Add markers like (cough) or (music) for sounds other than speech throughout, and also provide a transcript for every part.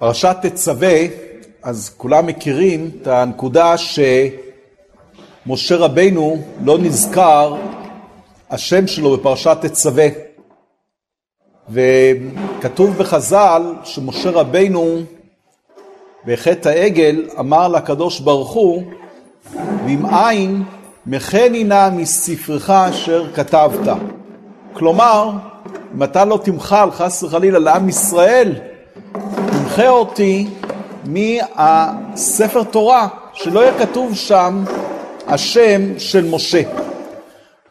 פרשת תצווה, אז כולם מכירים את הנקודה שמשה רבנו לא נזכר השם שלו בפרשת תצווה. וכתוב בחז"ל שמשה רבנו בחטא העגל אמר לקדוש ברוך הוא, ואם אין מחני נא מספרך אשר כתבת. כלומר, אם אתה לא תמחל חס וחלילה לעם ישראל, תמחה אותי מהספר תורה, שלא יהיה כתוב שם השם של משה.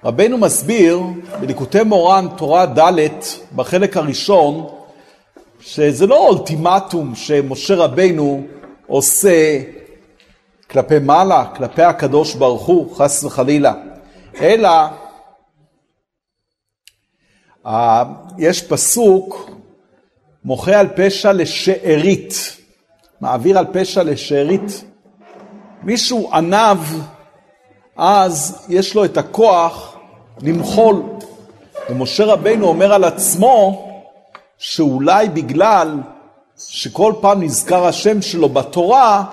רבנו מסביר בליקוטי מורן תורה ד' בחלק הראשון שזה לא אולטימטום שמשה רבנו עושה כלפי מעלה, כלפי הקדוש ברוך הוא, חס וחלילה, אלא יש פסוק מוחה על פשע לשארית, מעביר על פשע לשארית. מישהו ענב, אז יש לו את הכוח למחול. ומשה רבינו אומר על עצמו שאולי בגלל שכל פעם נזכר השם שלו בתורה,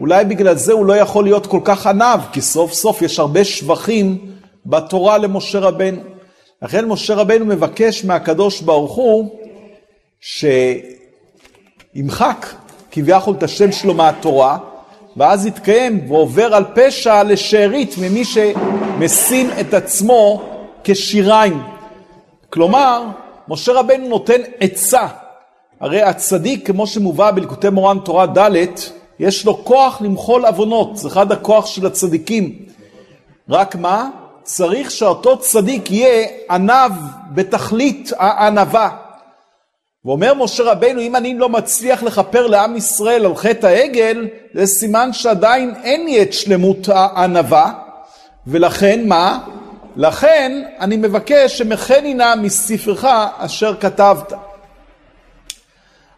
אולי בגלל זה הוא לא יכול להיות כל כך ענב, כי סוף סוף יש הרבה שבחים בתורה למשה רבנו. לכן משה רבנו מבקש מהקדוש ברוך הוא שימחק כביכול את השם שלו מהתורה, ואז יתקיים ועובר על פשע לשארית ממי שמשים את עצמו כשיריים. כלומר, משה רבנו נותן עצה. הרי הצדיק, כמו שמובא בליקוטי מורן תורה ד', יש לו כוח למחול עוונות, זה אחד הכוח של הצדיקים. רק מה? צריך שאותו צדיק יהיה ענב בתכלית הענבה. ואומר משה רבנו, אם אני לא מצליח לכפר לעם ישראל על חטא העגל, זה סימן שעדיין אין לי את שלמות הענווה, ולכן מה? לכן אני מבקש שמכני נא מספרך אשר כתבת.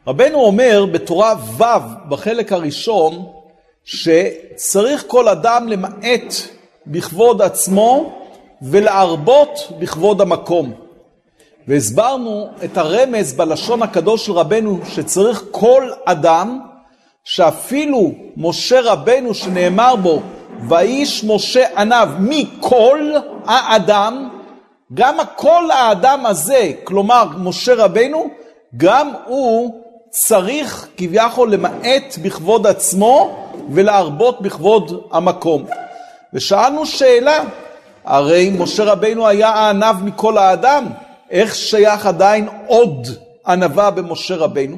רבנו אומר בתורה ו' בחלק הראשון, שצריך כל אדם למעט בכבוד עצמו ולהרבות בכבוד המקום. והסברנו את הרמז בלשון הקדוש של רבנו שצריך כל אדם, שאפילו משה רבנו שנאמר בו, ואיש משה עניו מכל האדם, גם כל האדם הזה, כלומר משה רבנו, גם הוא צריך כביכול למעט בכבוד עצמו ולהרבות בכבוד המקום. ושאלנו שאלה, הרי משה רבנו היה הענב מכל האדם, איך שייך עדיין עוד ענווה במשה רבנו?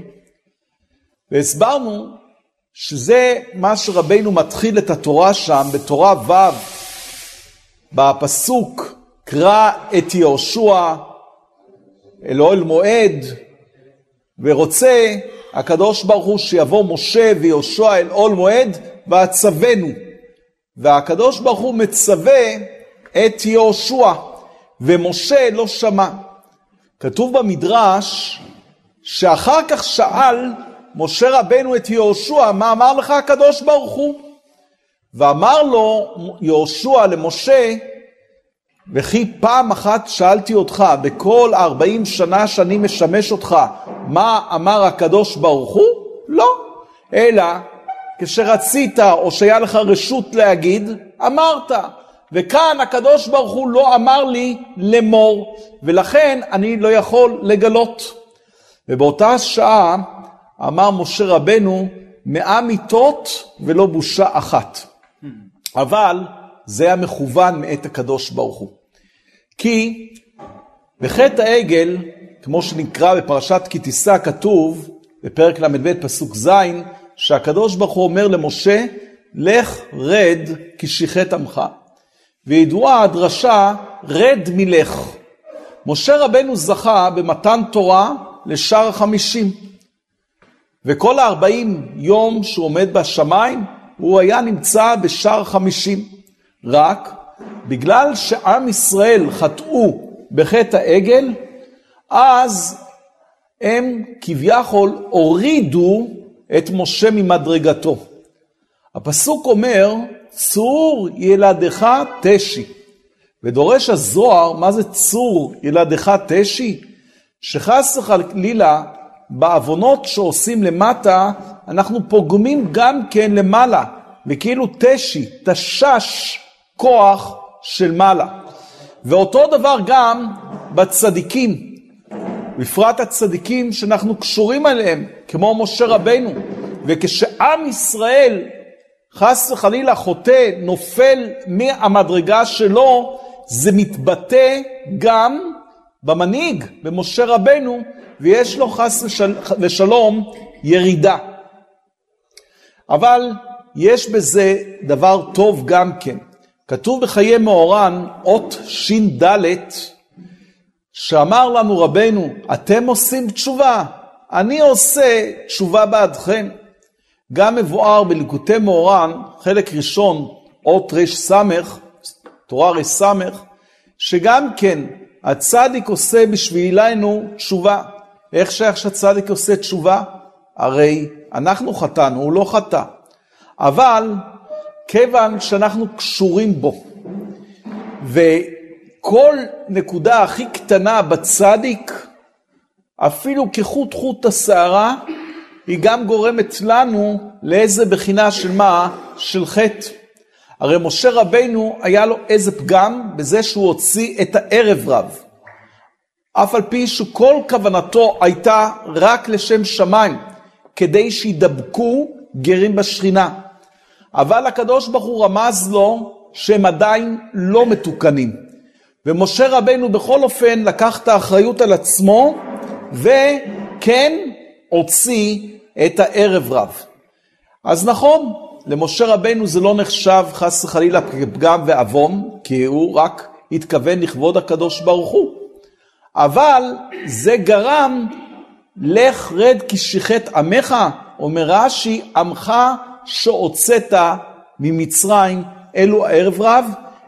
והסברנו שזה מה שרבנו מתחיל את התורה שם, בתורה ו', בפסוק קרא את יהושע אל אוהל מועד, ורוצה הקדוש ברוך הוא שיבוא משה ויהושע אל אוהל מועד ועצבנו. והקדוש ברוך הוא מצווה את יהושע, ומשה לא שמע. כתוב במדרש שאחר כך שאל משה רבנו את יהושע, מה אמר לך הקדוש ברוך הוא? ואמר לו יהושע למשה, וכי פעם אחת שאלתי אותך, בכל ארבעים שנה שאני משמש אותך, מה אמר הקדוש ברוך הוא? לא. אלא כשרצית או שהיה לך רשות להגיד, אמרת. וכאן הקדוש ברוך הוא לא אמר לי לאמור, ולכן אני לא יכול לגלות. ובאותה שעה אמר משה רבנו, מאה מיתות ולא בושה אחת. אבל זה היה מכוון מאת הקדוש ברוך הוא. כי בחטא העגל, כמו שנקרא בפרשת כי תישא, כתוב בפרק ל"ב פסוק ז', שהקדוש ברוך הוא אומר למשה, לך רד כי שיחת עמך. וידועה הדרשה, רד מלך. משה רבנו זכה במתן תורה לשאר החמישים. וכל הארבעים יום שהוא עומד בשמיים, הוא היה נמצא בשאר חמישים. רק בגלל שעם ישראל חטאו בחטא העגל, אז הם כביכול הורידו את משה ממדרגתו. הפסוק אומר, צור ילדך תשי. ודורש הזוהר, מה זה צור ילדך תשי? שחס וחלילה בעוונות שעושים למטה, אנחנו פוגמים גם כן למעלה, וכאילו תשי, תשש כוח של מעלה. ואותו דבר גם בצדיקים, בפרט הצדיקים שאנחנו קשורים אליהם, כמו משה רבנו. וכשעם ישראל חס וחלילה חוטא, נופל מהמדרגה שלו, זה מתבטא גם במנהיג, במשה רבנו, ויש לו חס ושל... ושלום ירידה. אבל יש בזה דבר טוב גם כן. כתוב בחיי מאורן, אות ש"ד, שאמר לנו רבנו, אתם עושים תשובה, אני עושה תשובה בעדכם. גם מבואר בליקוטי מאורן, חלק ראשון, אות רס, תורה רס, שגם כן הצדיק עושה בשבילנו תשובה. איך שייך שהצדיק עושה תשובה? הרי אנחנו חטאנו, הוא לא חטא. אבל כיוון שאנחנו קשורים בו, וכל נקודה הכי קטנה בצדיק, אפילו כחוט חוט השערה, היא גם גורמת לנו לאיזה בחינה של מה? של חטא. הרי משה רבינו היה לו איזה פגם בזה שהוא הוציא את הערב רב. אף על פי שכל כוונתו הייתה רק לשם שמיים, כדי שידבקו גרים בשכינה. אבל הקדוש ברוך הוא רמז לו שהם עדיין לא מתוקנים. ומשה רבנו בכל אופן לקח את האחריות על עצמו, וכן הוציא את הערב רב. אז נכון, למשה רבנו זה לא נחשב חס וחלילה כפגם ועוון, כי הוא רק התכוון לכבוד הקדוש ברוך הוא. אבל זה גרם, לך רד כי שיחת עמך, אומר רש"י, עמך שהוצאת ממצרים, אלו הערב רב,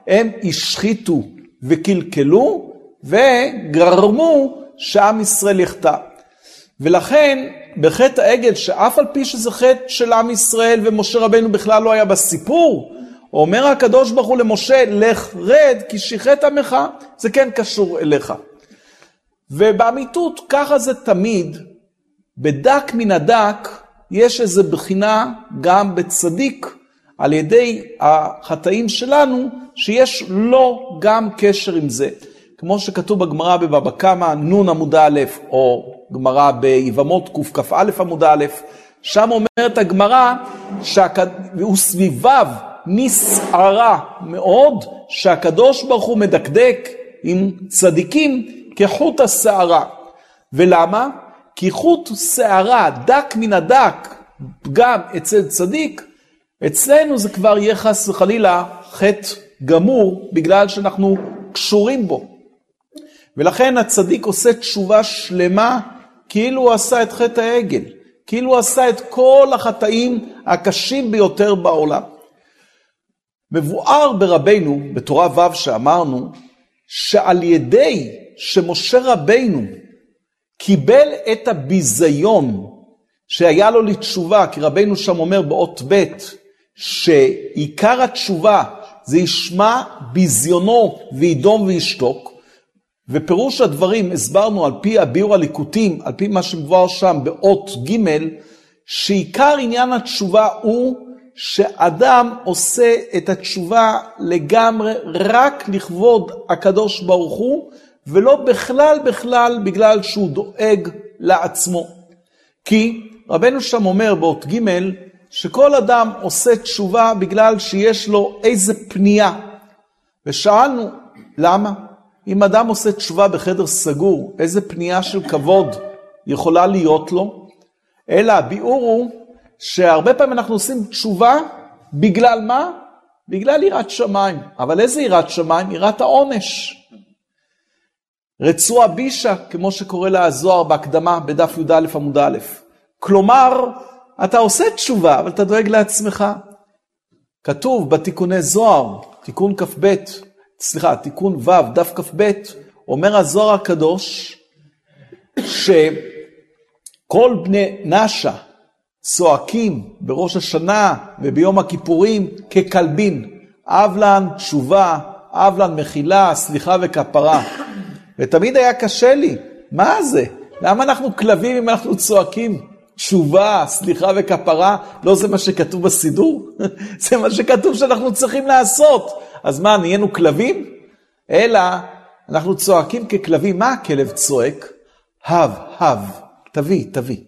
הם השחיתו וקלקלו וגרמו שעם ישראל יחטא. ולכן בחטא העגל, שאף על פי שזה חטא של עם ישראל ומשה רבנו בכלל לא היה בסיפור, אומר הקדוש ברוך הוא למשה, לך רד כי שיחת עמך, זה כן קשור אליך. ובאמיתות ככה זה תמיד, בדק מן הדק יש איזו בחינה גם בצדיק על ידי החטאים שלנו, שיש לו גם קשר עם זה. כמו שכתוב בגמרא בבבא קמא, נ' עמוד א', או גמרא ביבמות קכ"א עמוד א', שם אומרת הגמרא, וסביביו נסערה מאוד, שהקדוש ברוך הוא מדקדק עם צדיקים כחוט השערה. ולמה? כי חוט שערה דק מן הדק, גם אצל צדיק, אצלנו זה כבר יהיה חס וחלילה חטא גמור, בגלל שאנחנו קשורים בו. ולכן הצדיק עושה תשובה שלמה, כאילו הוא עשה את חטא העגל, כאילו הוא עשה את כל החטאים הקשים ביותר בעולם. מבואר ברבנו, בתורה ו' שאמרנו, שעל ידי שמשה רבינו קיבל את הביזיון שהיה לו לתשובה, כי רבינו שם אומר באות ב', שעיקר התשובה זה ישמע ביזיונו וידום וישתוק, ופירוש הדברים הסברנו על פי הביאור הליקוטים, על פי מה שמבואר שם באות ג', שעיקר עניין התשובה הוא שאדם עושה את התשובה לגמרי רק לכבוד הקדוש ברוך הוא, ולא בכלל בכלל בגלל שהוא דואג לעצמו. כי רבנו שם אומר באות ג' שכל אדם עושה תשובה בגלל שיש לו איזה פנייה. ושאלנו, למה? אם אדם עושה תשובה בחדר סגור, איזה פנייה של כבוד יכולה להיות לו? אלא הביאור הוא שהרבה פעמים אנחנו עושים תשובה בגלל מה? בגלל יראת שמיים. אבל איזה יראת שמיים? יראת העונש. רצועה בישה, כמו שקורא לה הזוהר בהקדמה בדף י"א עמוד א'. כלומר, אתה עושה תשובה, אבל אתה דואג לעצמך. כתוב בתיקוני זוהר, תיקון כ"ב, סליחה, תיקון ו', דף כ"ב, אומר הזוהר הקדוש, שכל בני נשה צועקים בראש השנה וביום הכיפורים ככלבים, אבלן תשובה, אבלן מחילה, סליחה וכפרה. ותמיד היה קשה לי, מה זה? למה אנחנו כלבים אם אנחנו צועקים תשובה, סליחה וכפרה? לא זה מה שכתוב בסידור? (laughs) זה מה שכתוב שאנחנו צריכים לעשות. אז מה, נהיינו כלבים? אלא אנחנו צועקים ככלבים. מה הכלב צועק? הב, הב, תביא, תביא.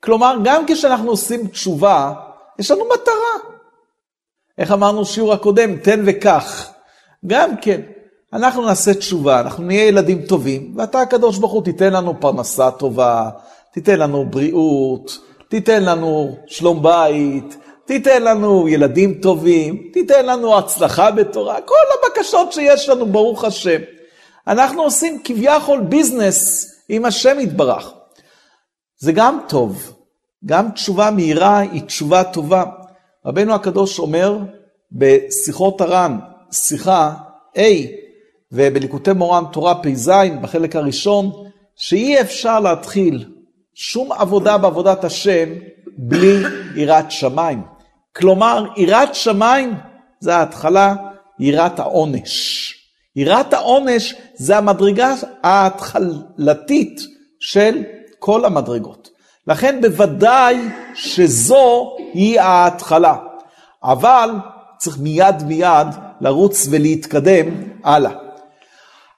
כלומר, גם כשאנחנו עושים תשובה, יש לנו מטרה. איך אמרנו שיעור הקודם? תן וקח. גם כן, אנחנו נעשה תשובה, אנחנו נהיה ילדים טובים, ואתה הקדוש ברוך הוא תיתן לנו פרנסה טובה, תיתן לנו בריאות, תיתן לנו שלום בית, תיתן לנו ילדים טובים, תיתן לנו הצלחה בתורה, כל הבקשות שיש לנו, ברוך השם. אנחנו עושים כביכול ביזנס עם השם יתברך. זה גם טוב, גם תשובה מהירה היא תשובה טובה. רבנו הקדוש אומר בשיחות הר"ן, שיחה A, ובליקוטי מורן תורה פ"ז, בחלק הראשון, שאי אפשר להתחיל שום עבודה בעבודת השם בלי יראת שמיים. כלומר, יראת שמיים זה ההתחלה, יראת העונש. יראת העונש זה המדרגה ההתחלתית של כל המדרגות. לכן בוודאי שזו היא ההתחלה. אבל צריך מיד מיד לרוץ ולהתקדם הלאה.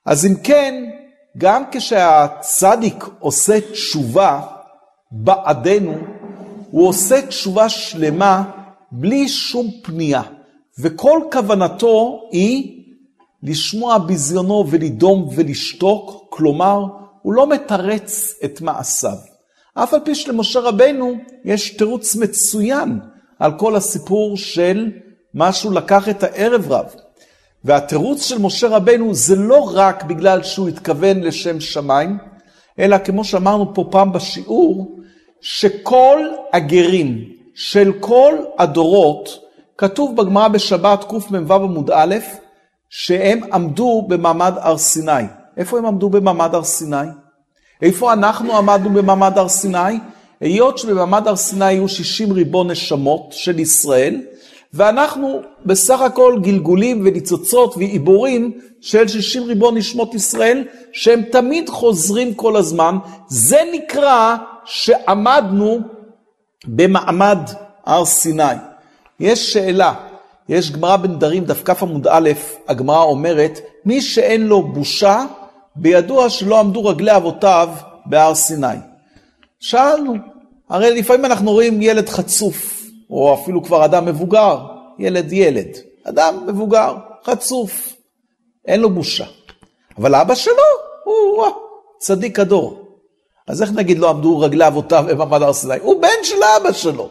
אז אם כן, גם כשהצדיק עושה תשובה בעדנו, הוא עושה תשובה שלמה בלי שום פנייה, וכל כוונתו היא לשמוע ביזיונו ולדום ולשתוק, כלומר, הוא לא מתרץ את מעשיו. אף על פי שלמשה רבנו יש תירוץ מצוין על כל הסיפור של מה שהוא לקח את הערב רב. והתירוץ של משה רבנו זה לא רק בגלל שהוא התכוון לשם שמיים, אלא כמו שאמרנו פה פעם בשיעור, שכל הגרים של כל הדורות, כתוב בגמרא בשבת קמ"ו עמוד א', שהם עמדו במעמד הר סיני. איפה הם עמדו במעמד הר סיני? איפה אנחנו עמדנו במעמד הר סיני? היות שבמעמד הר סיני היו 60 ריבון נשמות של ישראל, ואנחנו בסך הכל גלגולים וניצוצות ועיבורים של 60 ריבון נשמות ישראל, שהם תמיד חוזרים כל הזמן. זה נקרא שעמדנו במעמד הר סיני. יש שאלה, יש גמרא בנדרים, דף כ עמוד א', הגמרא אומרת, מי שאין לו בושה, בידוע שלא עמדו רגלי אבותיו בהר סיני. שאלנו, הרי לפעמים אנחנו רואים ילד חצוף, או אפילו כבר אדם מבוגר, ילד ילד, אדם מבוגר, חצוף, אין לו בושה. אבל אבא שלו הוא צדיק הדור. אז איך נגיד לא עמדו רגלי אבותיו במעמד הר סיני? הוא בן של אבא שלו.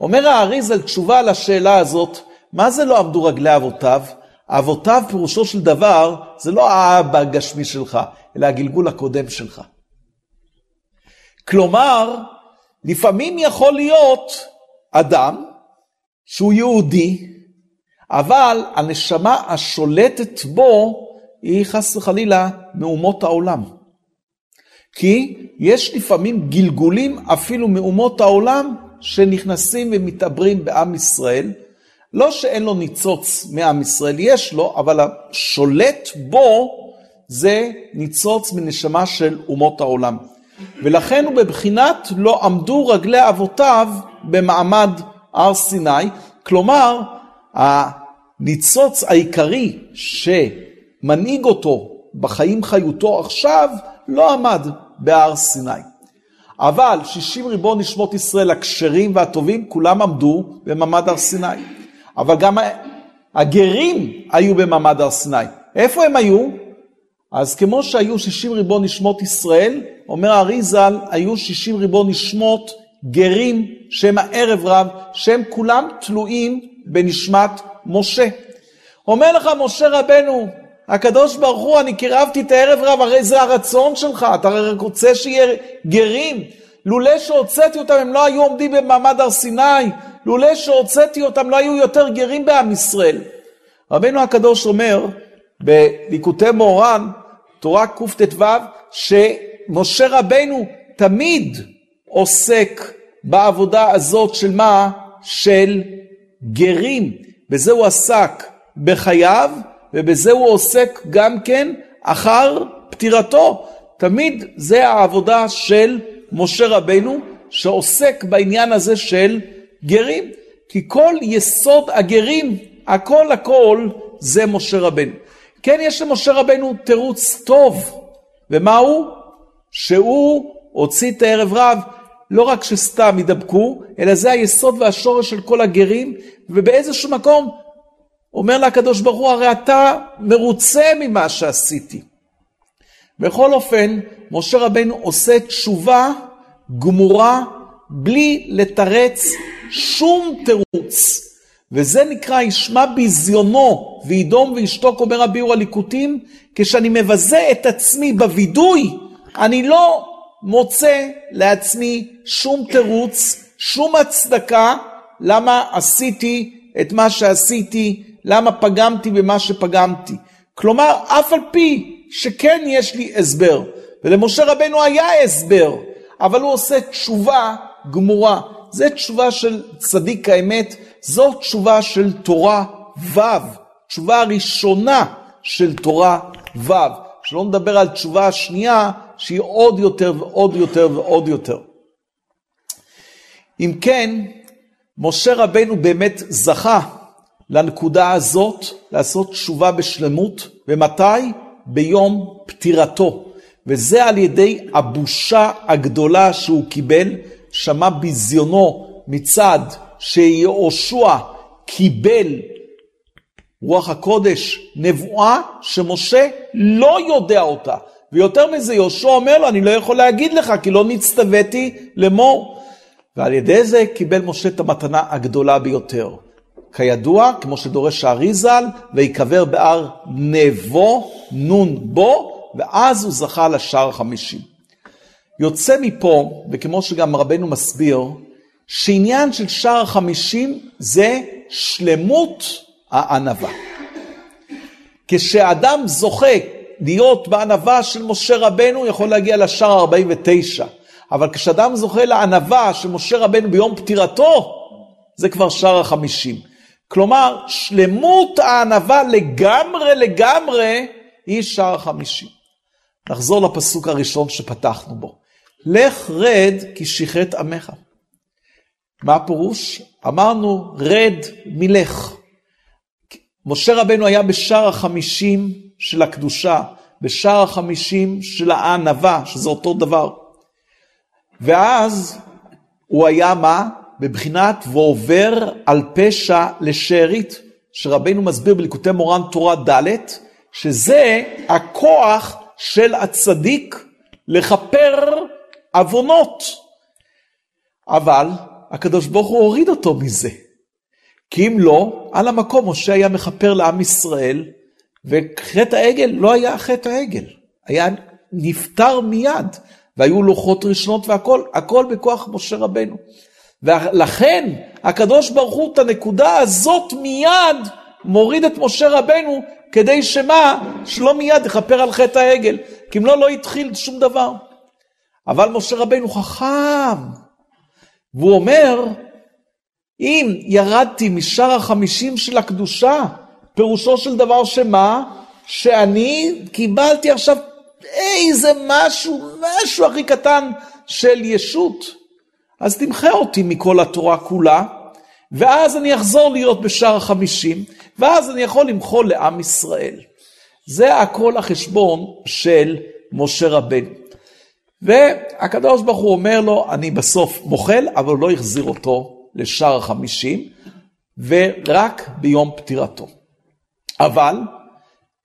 אומר האריזל תשובה לשאלה הזאת, מה זה לא עמדו רגלי אבותיו? אבותיו פירושו של דבר, זה לא האבא הגשמי שלך, אלא הגלגול הקודם שלך. כלומר, לפעמים יכול להיות אדם שהוא יהודי, אבל הנשמה השולטת בו היא חס וחלילה מאומות העולם. כי יש לפעמים גלגולים אפילו מאומות העולם שנכנסים ומתעברים בעם ישראל. לא שאין לו ניצוץ מעם ישראל, יש לו, אבל השולט בו זה ניצוץ מנשמה של אומות העולם. ולכן הוא בבחינת לא עמדו רגלי אבותיו במעמד הר סיני, כלומר הניצוץ העיקרי שמנהיג אותו בחיים חיותו עכשיו לא עמד בהר סיני. אבל 60 ריבון נשמות ישראל הכשרים והטובים כולם עמדו במעמד הר סיני. אבל גם הגרים היו במעמד הר סיני. איפה הם היו? אז כמו שהיו 60 ריבון נשמות ישראל, אומר הארי ז"ל, היו 60 ריבון נשמות גרים שהם הערב רב, שהם כולם תלויים בנשמת משה. אומר לך משה רבנו, הקדוש ברוך הוא, אני קירבתי את הערב רב, הרי זה הרצון שלך, אתה הרי רוצה שיהיה גרים. לולא שהוצאתי אותם, הם לא היו עומדים במעמד הר סיני, לולא שהוצאתי אותם, לא היו יותר גרים בעם ישראל. רבנו הקדוש אומר, בליקוטי מורן, תורה קט"ו, שמשה רבנו תמיד עוסק בעבודה הזאת של מה? של גרים. בזה הוא עסק בחייו, ובזה הוא עוסק גם כן אחר פטירתו. תמיד זה העבודה של משה רבנו, שעוסק בעניין הזה של גרים. כי כל יסוד הגרים, הכל הכל, זה משה רבנו. כן, יש למשה רבנו תירוץ טוב, ומהו? שהוא הוציא את הערב רב, לא רק שסתם ידבקו, אלא זה היסוד והשורש של כל הגרים, ובאיזשהו מקום אומר לה הקדוש ברוך הוא, הרי אתה מרוצה ממה שעשיתי. בכל אופן, משה רבנו עושה תשובה גמורה, בלי לתרץ שום תירוץ. וזה נקרא ישמע ביזיונו וידום וישתוק אומר הביאור הליקוטים כשאני מבזה את עצמי בווידוי אני לא מוצא לעצמי שום תירוץ, שום הצדקה למה עשיתי את מה שעשיתי, למה פגמתי במה שפגמתי. כלומר, אף על פי שכן יש לי הסבר, ולמשה רבנו היה הסבר, אבל הוא עושה תשובה גמורה. זה תשובה של צדיק האמת, זו תשובה של תורה ו', תשובה ראשונה של תורה ו', שלא נדבר על תשובה השנייה שהיא עוד יותר ועוד יותר ועוד יותר. אם כן, משה רבנו באמת זכה לנקודה הזאת לעשות תשובה בשלמות, ומתי? ביום פטירתו. וזה על ידי הבושה הגדולה שהוא קיבל, שמע ביזיונו מצד שיהושע קיבל רוח הקודש, נבואה שמשה לא יודע אותה. ויותר מזה, יהושע אומר לו, אני לא יכול להגיד לך, כי לא נצטוויתי לאמור. ועל ידי זה קיבל משה את המתנה הגדולה ביותר. כידוע, כמו שדורש הארי ז"ל, ויקבר בהר נבו, נון בו, ואז הוא זכה לשער החמישים. יוצא מפה, וכמו שגם רבנו מסביר, שעניין של שער החמישים זה שלמות הענווה. כשאדם זוכה להיות בענווה של משה רבנו, יכול להגיע לשער 49. אבל כשאדם זוכה לענווה של משה רבנו ביום פטירתו, זה כבר שער החמישים. כלומר, שלמות הענווה לגמרי לגמרי היא שער החמישים. נחזור לפסוק הראשון שפתחנו בו. לך רד כי שיחת עמך. מה הפירוש? אמרנו רד מלך. משה רבנו היה בשער החמישים של הקדושה, בשער החמישים של הענווה, שזה אותו דבר. ואז הוא היה מה? בבחינת ועובר על פשע לשארית, שרבנו מסביר בליקוטי מורן תורה ד', שזה הכוח של הצדיק לכפר עוונות. אבל הקדוש ברוך הוא הוריד אותו מזה. כי אם לא, על המקום משה היה מכפר לעם ישראל, וחטא העגל לא היה חטא העגל, היה נפטר מיד, והיו לוחות ראשונות והכל, הכל בכוח משה רבנו. ולכן הקדוש ברוך הוא את הנקודה הזאת מיד מוריד את משה רבנו כדי שמה? שלא מיד יכפר על חטא העגל, כי אם לא, לא התחיל שום דבר. אבל משה רבנו חכם, והוא אומר, אם ירדתי משאר החמישים של הקדושה, פירושו של דבר שמה? שאני קיבלתי עכשיו איזה משהו, משהו הכי קטן של ישות. אז תמחה אותי מכל התורה כולה, ואז אני אחזור להיות בשער החמישים, ואז אני יכול למחול לעם ישראל. זה הכל החשבון של משה רבנו. והקדוש ברוך הוא אומר לו, אני בסוף מוחל, אבל לא החזיר אותו לשער החמישים, ורק ביום פטירתו. אבל,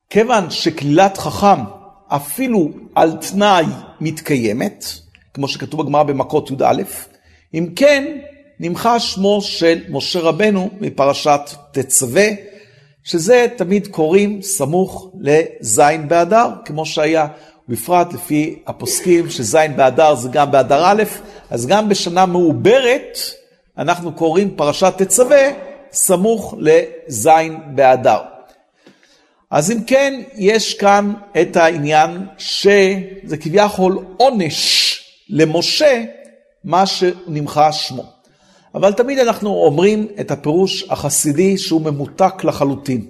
כיוון שכלילת חכם אפילו על תנאי מתקיימת, כמו שכתוב בגמרא במכות י"א, אם כן, נמחה שמו של משה רבנו מפרשת תצווה, שזה תמיד קוראים סמוך לזין באדר, כמו שהיה בפרט לפי הפוסקים שזין באדר זה גם באדר א', אז גם בשנה מעוברת אנחנו קוראים פרשת תצווה סמוך לזין באדר. אז אם כן, יש כאן את העניין שזה כביכול עונש למשה, מה שנמחה שמו. אבל תמיד אנחנו אומרים את הפירוש החסידי שהוא ממותק לחלוטין.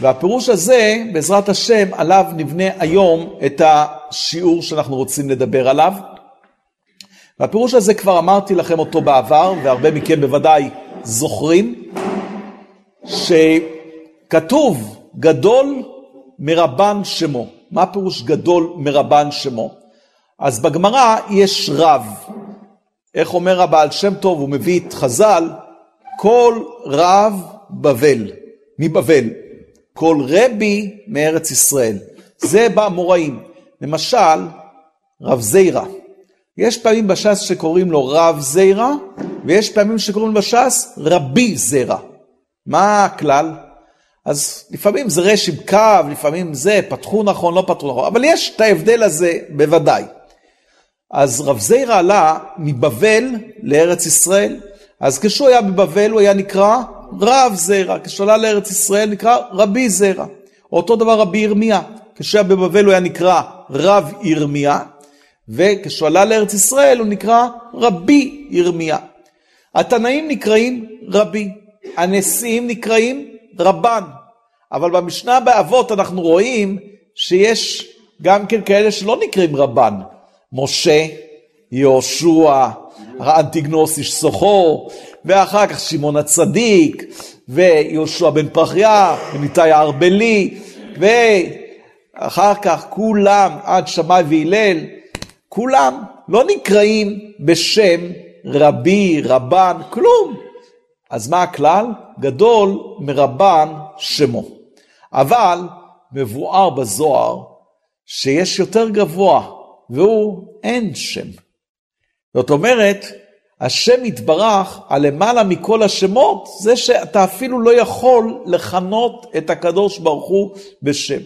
והפירוש הזה, בעזרת השם, עליו נבנה היום את השיעור שאנחנו רוצים לדבר עליו. והפירוש הזה כבר אמרתי לכם אותו בעבר, והרבה מכם בוודאי זוכרים, שכתוב גדול מרבן שמו. מה פירוש גדול מרבן שמו? אז בגמרא יש רב. איך אומר הבעל שם טוב, הוא מביא את חז"ל, כל רב בבל, מבבל, כל רבי מארץ ישראל. זה במוראים. למשל, רב זיירה. יש פעמים בש"ס שקוראים לו רב זיירה, ויש פעמים שקוראים לו בש"ס רבי זיירה. מה הכלל? אז לפעמים זה רש עם קו, לפעמים זה, פתחו נכון, לא פתחו נכון, אבל יש את ההבדל הזה בוודאי. אז רב זיירה עלה מבבל לארץ ישראל, אז כשהוא היה בבבל הוא היה נקרא רב זיירה, כשהוא עלה לארץ ישראל נקרא רבי זיירה. אותו דבר רבי ירמיה, כשהוא היה בבבל הוא היה נקרא רב ירמיה, וכשהוא עלה לארץ ישראל הוא נקרא רבי ירמיה. התנאים נקראים רבי, הנשיאים נקראים רבן, אבל במשנה באבות אנחנו רואים שיש גם כן כאלה שלא נקראים רבן, משה, יהושע, אנטיגנוס איש סוחו, ואחר כך שמעון הצדיק, ויהושע בן פחיה, וניתאי הארבלי, ואחר כך כולם, עד שמאי והלל, כולם לא נקראים בשם רבי, רבן, כלום. אז מה הכלל? גדול מרבן שמו. אבל מבואר בזוהר שיש יותר גבוה, והוא אין שם. זאת אומרת, השם יתברך על למעלה מכל השמות, זה שאתה אפילו לא יכול לכנות את הקדוש ברוך הוא בשם.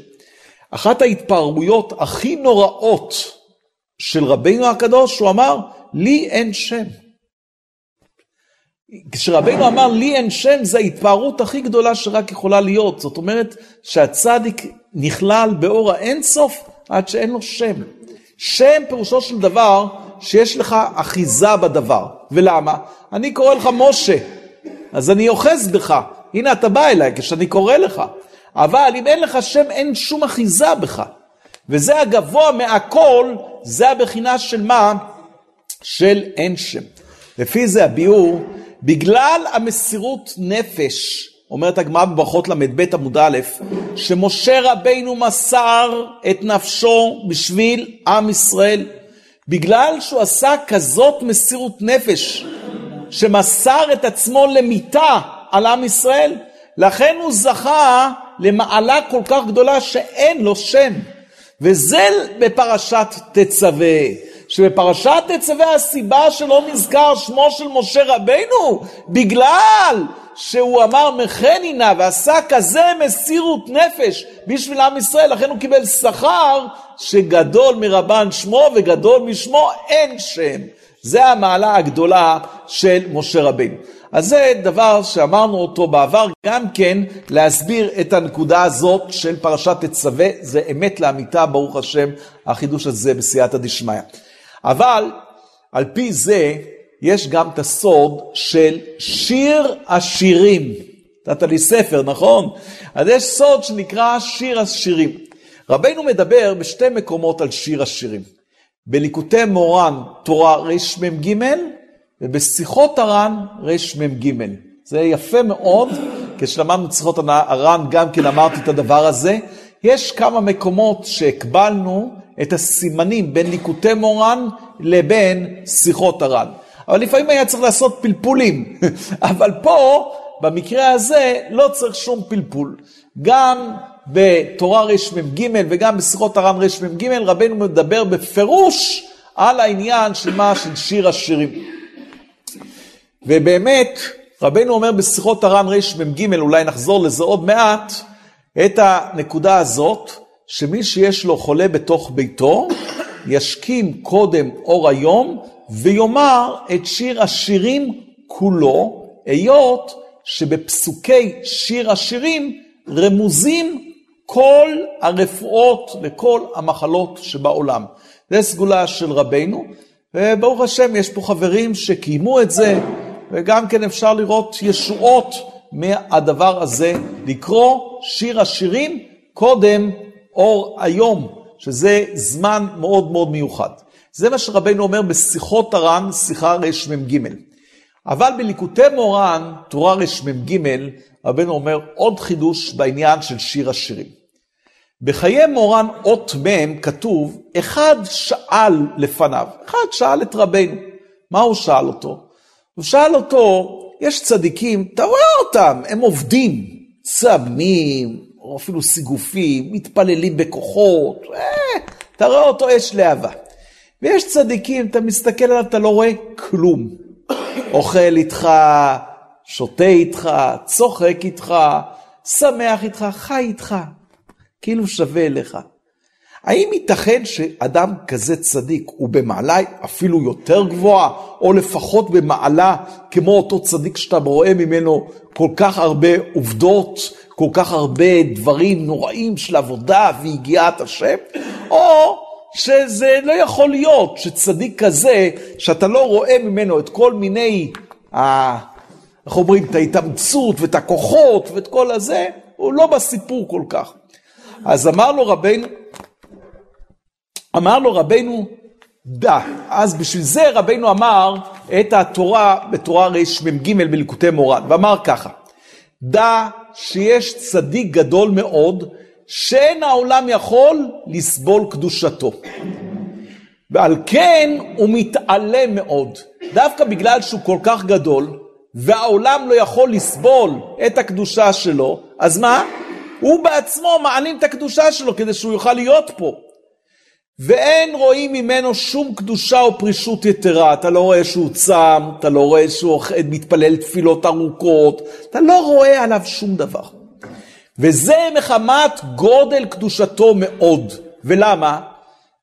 אחת ההתפארויות הכי נוראות של רבינו הקדוש, הוא אמר, לי אין שם. כשרבינו אמר לי אין שם, זה ההתפארות הכי גדולה שרק יכולה להיות. זאת אומרת שהצדיק נכלל באור האינסוף עד שאין לו שם. שם פירושו של דבר שיש לך אחיזה בדבר. ולמה? אני קורא לך משה, אז אני אוחז בך. הנה אתה בא אליי כשאני קורא לך. אבל אם אין לך שם, אין שום אחיזה בך. וזה הגבוה מהכל, זה הבחינה של מה? של אין שם. לפי זה הביאור בגלל המסירות נפש, אומרת הגמרא בברכות ל"ב עמוד א', שמשה רבינו מסר את נפשו בשביל עם ישראל, בגלל שהוא עשה כזאת מסירות נפש, שמסר את עצמו למיתה על עם ישראל, לכן הוא זכה למעלה כל כך גדולה שאין לו שם. וזה בפרשת תצווה. שבפרשת תצווה הסיבה שלא נזכר שמו של משה רבינו, בגלל שהוא אמר מחני נא ועשה כזה מסירות נפש בשביל עם ישראל, לכן הוא קיבל שכר שגדול מרבן שמו וגדול משמו אין שם. זה המעלה הגדולה של משה רבינו. אז זה דבר שאמרנו אותו בעבר, גם כן להסביר את הנקודה הזאת של פרשת תצווה, זה אמת לאמיתה, ברוך השם, החידוש הזה בסייעתא דשמיא. אבל על פי זה יש גם את הסוד של שיר השירים. נתת לי ספר, נכון? אז יש סוד שנקרא שיר השירים. רבנו מדבר בשתי מקומות על שיר השירים. בליקוטי מורן תורה רמ"ג ובשיחות הר"ן רמ"ג. זה יפה מאוד, כשלמדנו שיחות הר"ן גם כן אמרתי את הדבר הזה. יש כמה מקומות שהקבלנו את הסימנים בין ליקוטי מורן לבין שיחות הר"ן. אבל לפעמים היה צריך לעשות פלפולים, (laughs) אבל פה, במקרה הזה, לא צריך שום פלפול. גם בתורה רמ"ג וגם בשיחות הר"ן רמ"ג, רבנו מדבר בפירוש על העניין של מה? של שיר השירים. ובאמת, רבנו אומר בשיחות הר"ן רמ"ג, אולי נחזור לזה עוד מעט, את הנקודה הזאת, שמי שיש לו חולה בתוך ביתו, ישכים קודם אור היום ויאמר את שיר השירים כולו, היות שבפסוקי שיר השירים רמוזים כל הרפואות וכל המחלות שבעולם. זה סגולה של רבנו, וברוך השם יש פה חברים שקיימו את זה, וגם כן אפשר לראות ישועות מהדבר הזה, לקרוא שיר השירים קודם אור היום, שזה זמן מאוד מאוד מיוחד. זה מה שרבנו אומר בשיחות הר"ן, שיחה רמ"ג. אבל בליקוטי מורן, תורה רמ"ג, רבנו אומר עוד חידוש בעניין של שיר השירים. בחיי מורן אות מ' כתוב, אחד שאל לפניו, אחד שאל את רבנו. מה הוא שאל אותו? הוא שאל אותו, יש צדיקים, אתה רואה אותם, הם עובדים, צמים, אפילו סיגופים, מתפללים בכוחות, אה, אתה רואה אותו אש להבה. ויש צדיקים, אתה מסתכל עליו, אתה לא רואה כלום. אוכל איתך, שותה איתך, צוחק איתך, שמח איתך, חי איתך, כאילו שווה אליך. האם ייתכן שאדם כזה צדיק הוא במעלה אפילו יותר גבוהה, או לפחות במעלה כמו אותו צדיק שאתה רואה ממנו כל כך הרבה עובדות, כל כך הרבה דברים נוראים של עבודה ויגיעת השם, או שזה לא יכול להיות שצדיק כזה, שאתה לא רואה ממנו את כל מיני, איך אומרים, את ההתאמצות ואת הכוחות ואת כל הזה, הוא לא בסיפור כל כך. אז אמר לו רבינו, אמר לו רבנו, דע. אז בשביל זה רבנו אמר את התורה בתורה רמ"ג בליקוטי מורן, ואמר ככה, דע שיש צדיק גדול מאוד, שאין העולם יכול לסבול קדושתו. ועל כן הוא מתעלם מאוד, דווקא בגלל שהוא כל כך גדול, והעולם לא יכול לסבול את הקדושה שלו, אז מה? הוא בעצמו מעלים את הקדושה שלו כדי שהוא יוכל להיות פה. ואין רואים ממנו שום קדושה או פרישות יתרה. אתה לא רואה שהוא צם, אתה לא רואה שהוא מתפלל תפילות ארוכות, אתה לא רואה עליו שום דבר. וזה מחמת גודל קדושתו מאוד. ולמה?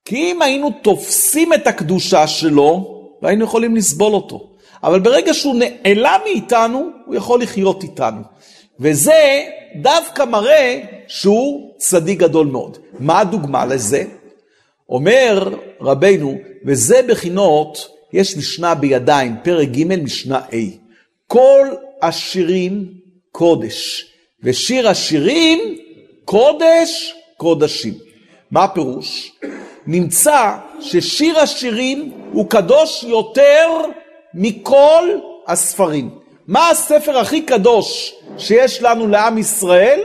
כי אם היינו תופסים את הקדושה שלו, לא היינו יכולים לסבול אותו. אבל ברגע שהוא נעלם מאיתנו, הוא יכול לחיות איתנו. וזה דווקא מראה שהוא צדיק גדול מאוד. מה הדוגמה לזה? אומר רבנו, וזה בחינות, יש משנה בידיים, פרק ג' משנה A. כל השירים קודש, ושיר השירים קודש קודשים. מה הפירוש? נמצא ששיר השירים הוא קדוש יותר מכל הספרים. מה הספר הכי קדוש שיש לנו לעם ישראל?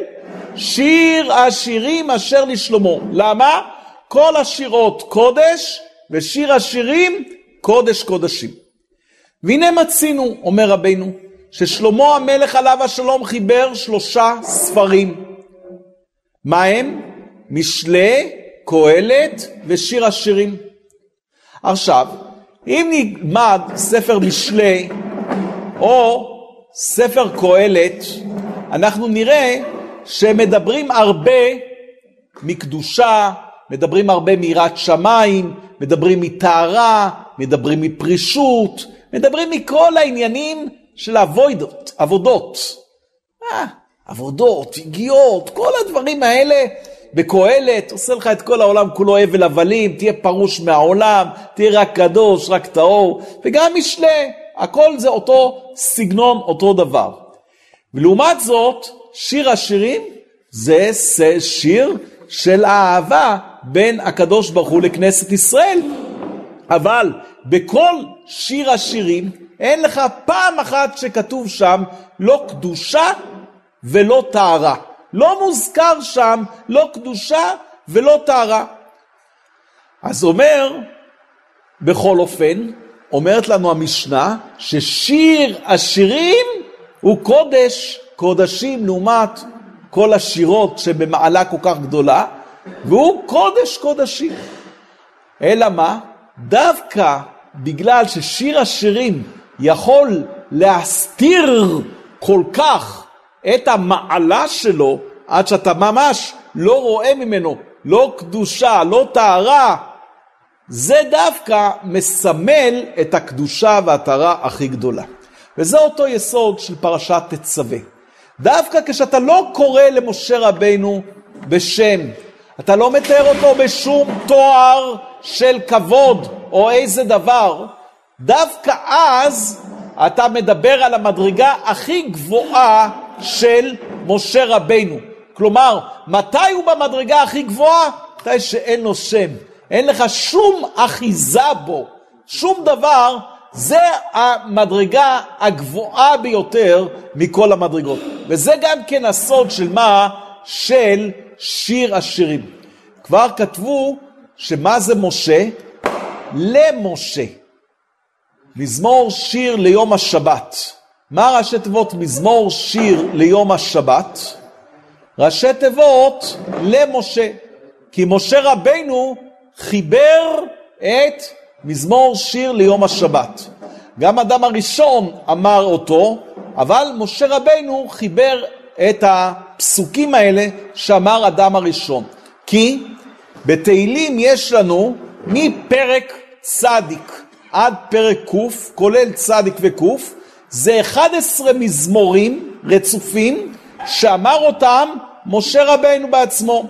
שיר השירים אשר לשלמה. למה? כל השירות קודש, ושיר השירים קודש קודשים. והנה מצינו, אומר רבינו, ששלמה המלך עליו השלום חיבר שלושה ספרים. מה הם? משלי, קהלת ושיר השירים. עכשיו, אם נלמד ספר משלי או ספר קהלת, אנחנו נראה שמדברים הרבה מקדושה, מדברים הרבה מיראת שמיים, מדברים מטהרה, מדברים מפרישות, מדברים מכל העניינים של אבוידות, עבודות. אה, עבודות, הגיעות, כל הדברים האלה בקהלת, עושה לך את כל העולם כולו הבל הבלים, תהיה פרוש מהעולם, תהיה רק קדוש, רק טהור, וגם משלי, הכל זה אותו סגנון, אותו דבר. ולעומת זאת, שיר השירים זה שיר של אהבה בין הקדוש ברוך הוא לכנסת ישראל. אבל בכל שיר השירים אין לך פעם אחת שכתוב שם לא קדושה ולא טהרה. לא מוזכר שם לא קדושה ולא טהרה. אז אומר, בכל אופן, אומרת לנו המשנה, ששיר השירים הוא קודש קודשים לעומת כל השירות שבמעלה כל כך גדולה, והוא קודש קודשים. אלא מה? דווקא בגלל ששיר השירים יכול להסתיר כל כך את המעלה שלו, עד שאתה ממש לא רואה ממנו לא קדושה, לא טהרה, זה דווקא מסמל את הקדושה והטהרה הכי גדולה. וזה אותו יסוד של פרשת תצווה. דווקא כשאתה לא קורא למשה רבינו בשם, אתה לא מתאר אותו בשום תואר של כבוד או איזה דבר, דווקא אז אתה מדבר על המדרגה הכי גבוהה של משה רבינו. כלומר, מתי הוא במדרגה הכי גבוהה? מתי שאין לו שם. אין לך שום אחיזה בו, שום דבר, זה המדרגה הגבוהה ביותר מכל המדרגות. וזה גם כן הסוד של מה? של שיר השירים. כבר כתבו שמה זה משה? למשה. מזמור שיר ליום השבת. מה ראשי תיבות מזמור שיר ליום השבת? ראשי תיבות למשה. כי משה רבנו חיבר את מזמור שיר ליום השבת. גם אדם הראשון אמר אותו, אבל משה רבנו חיבר את הפסוקים האלה שאמר אדם הראשון. כי בתהילים יש לנו מפרק צדיק עד פרק ק', כולל צדיק וק', זה 11 מזמורים רצופים שאמר אותם משה רבנו בעצמו.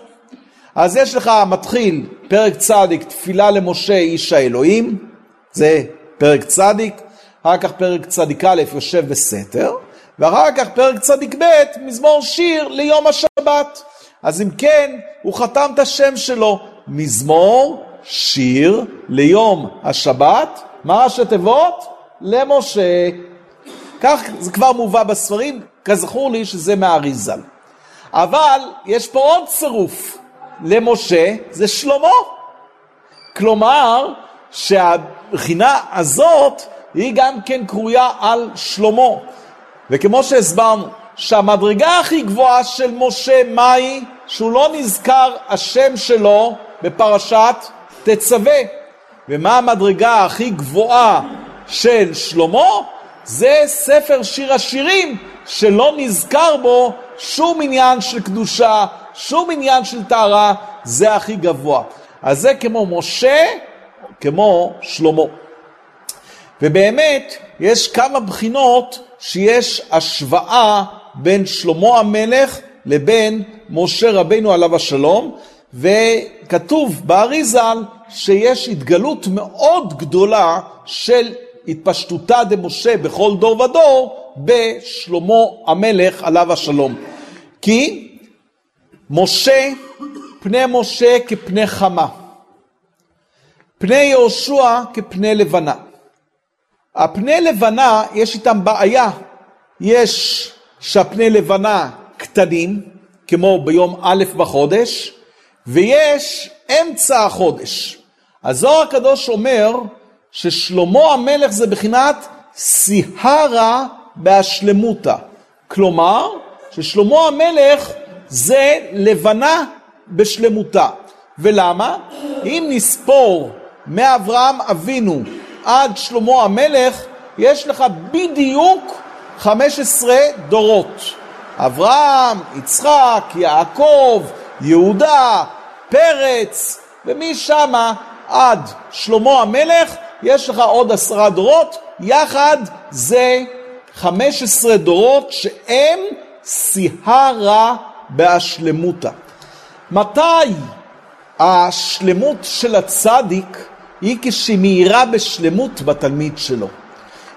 אז יש לך, מתחיל פרק צדיק, תפילה למשה איש האלוהים, זה פרק צדיק, אחר כך פרק צדיק א' יושב בסתר, ואחר כך פרק צדיק ב' מזמור שיר ליום השבת. אז אם כן, הוא חתם את השם שלו, מזמור שיר ליום השבת, מה ראשי תיבות? למשה. כך זה כבר מובא בספרים, כזכור לי שזה מהאריזל. אבל יש פה עוד צירוף למשה, זה שלמה. כלומר, שהבחינה הזאת היא גם כן קרויה על שלמה. וכמו שהסברנו, שהמדרגה הכי גבוהה של משה, מהי? שהוא לא נזכר השם שלו בפרשת תצווה. ומה המדרגה הכי גבוהה של שלמה? זה ספר שיר השירים, שלא נזכר בו שום עניין של קדושה, שום עניין של טהרה, זה הכי גבוה. אז זה כמו משה, כמו שלמה. ובאמת, יש כמה בחינות שיש השוואה בין שלמה המלך לבין משה רבינו עליו השלום, וכתוב באריזל שיש התגלות מאוד גדולה של התפשטותה דמשה בכל דור ודור בשלמה המלך עליו השלום. כי משה, פני משה כפני חמה, פני יהושע כפני לבנה. הפני לבנה, יש איתם בעיה. יש שהפני לבנה קטנים, כמו ביום א' בחודש, ויש אמצע החודש. הזוהר הקדוש אומר ששלמה המלך זה בחינת סיהרה בהשלמותה. כלומר, ששלמה המלך זה לבנה בשלמותה. ולמה? אם נספור מאברהם אבינו עד שלמה המלך, יש לך בדיוק 15 דורות. אברהם, יצחק, יעקב, יהודה, פרץ, ומשם עד שלמה המלך יש לך עוד עשרה דורות, יחד זה 15 דורות שהם סיהרה בהשלמותה. מתי השלמות של הצדיק היא כשהיא מאירה בשלמות בתלמיד שלו?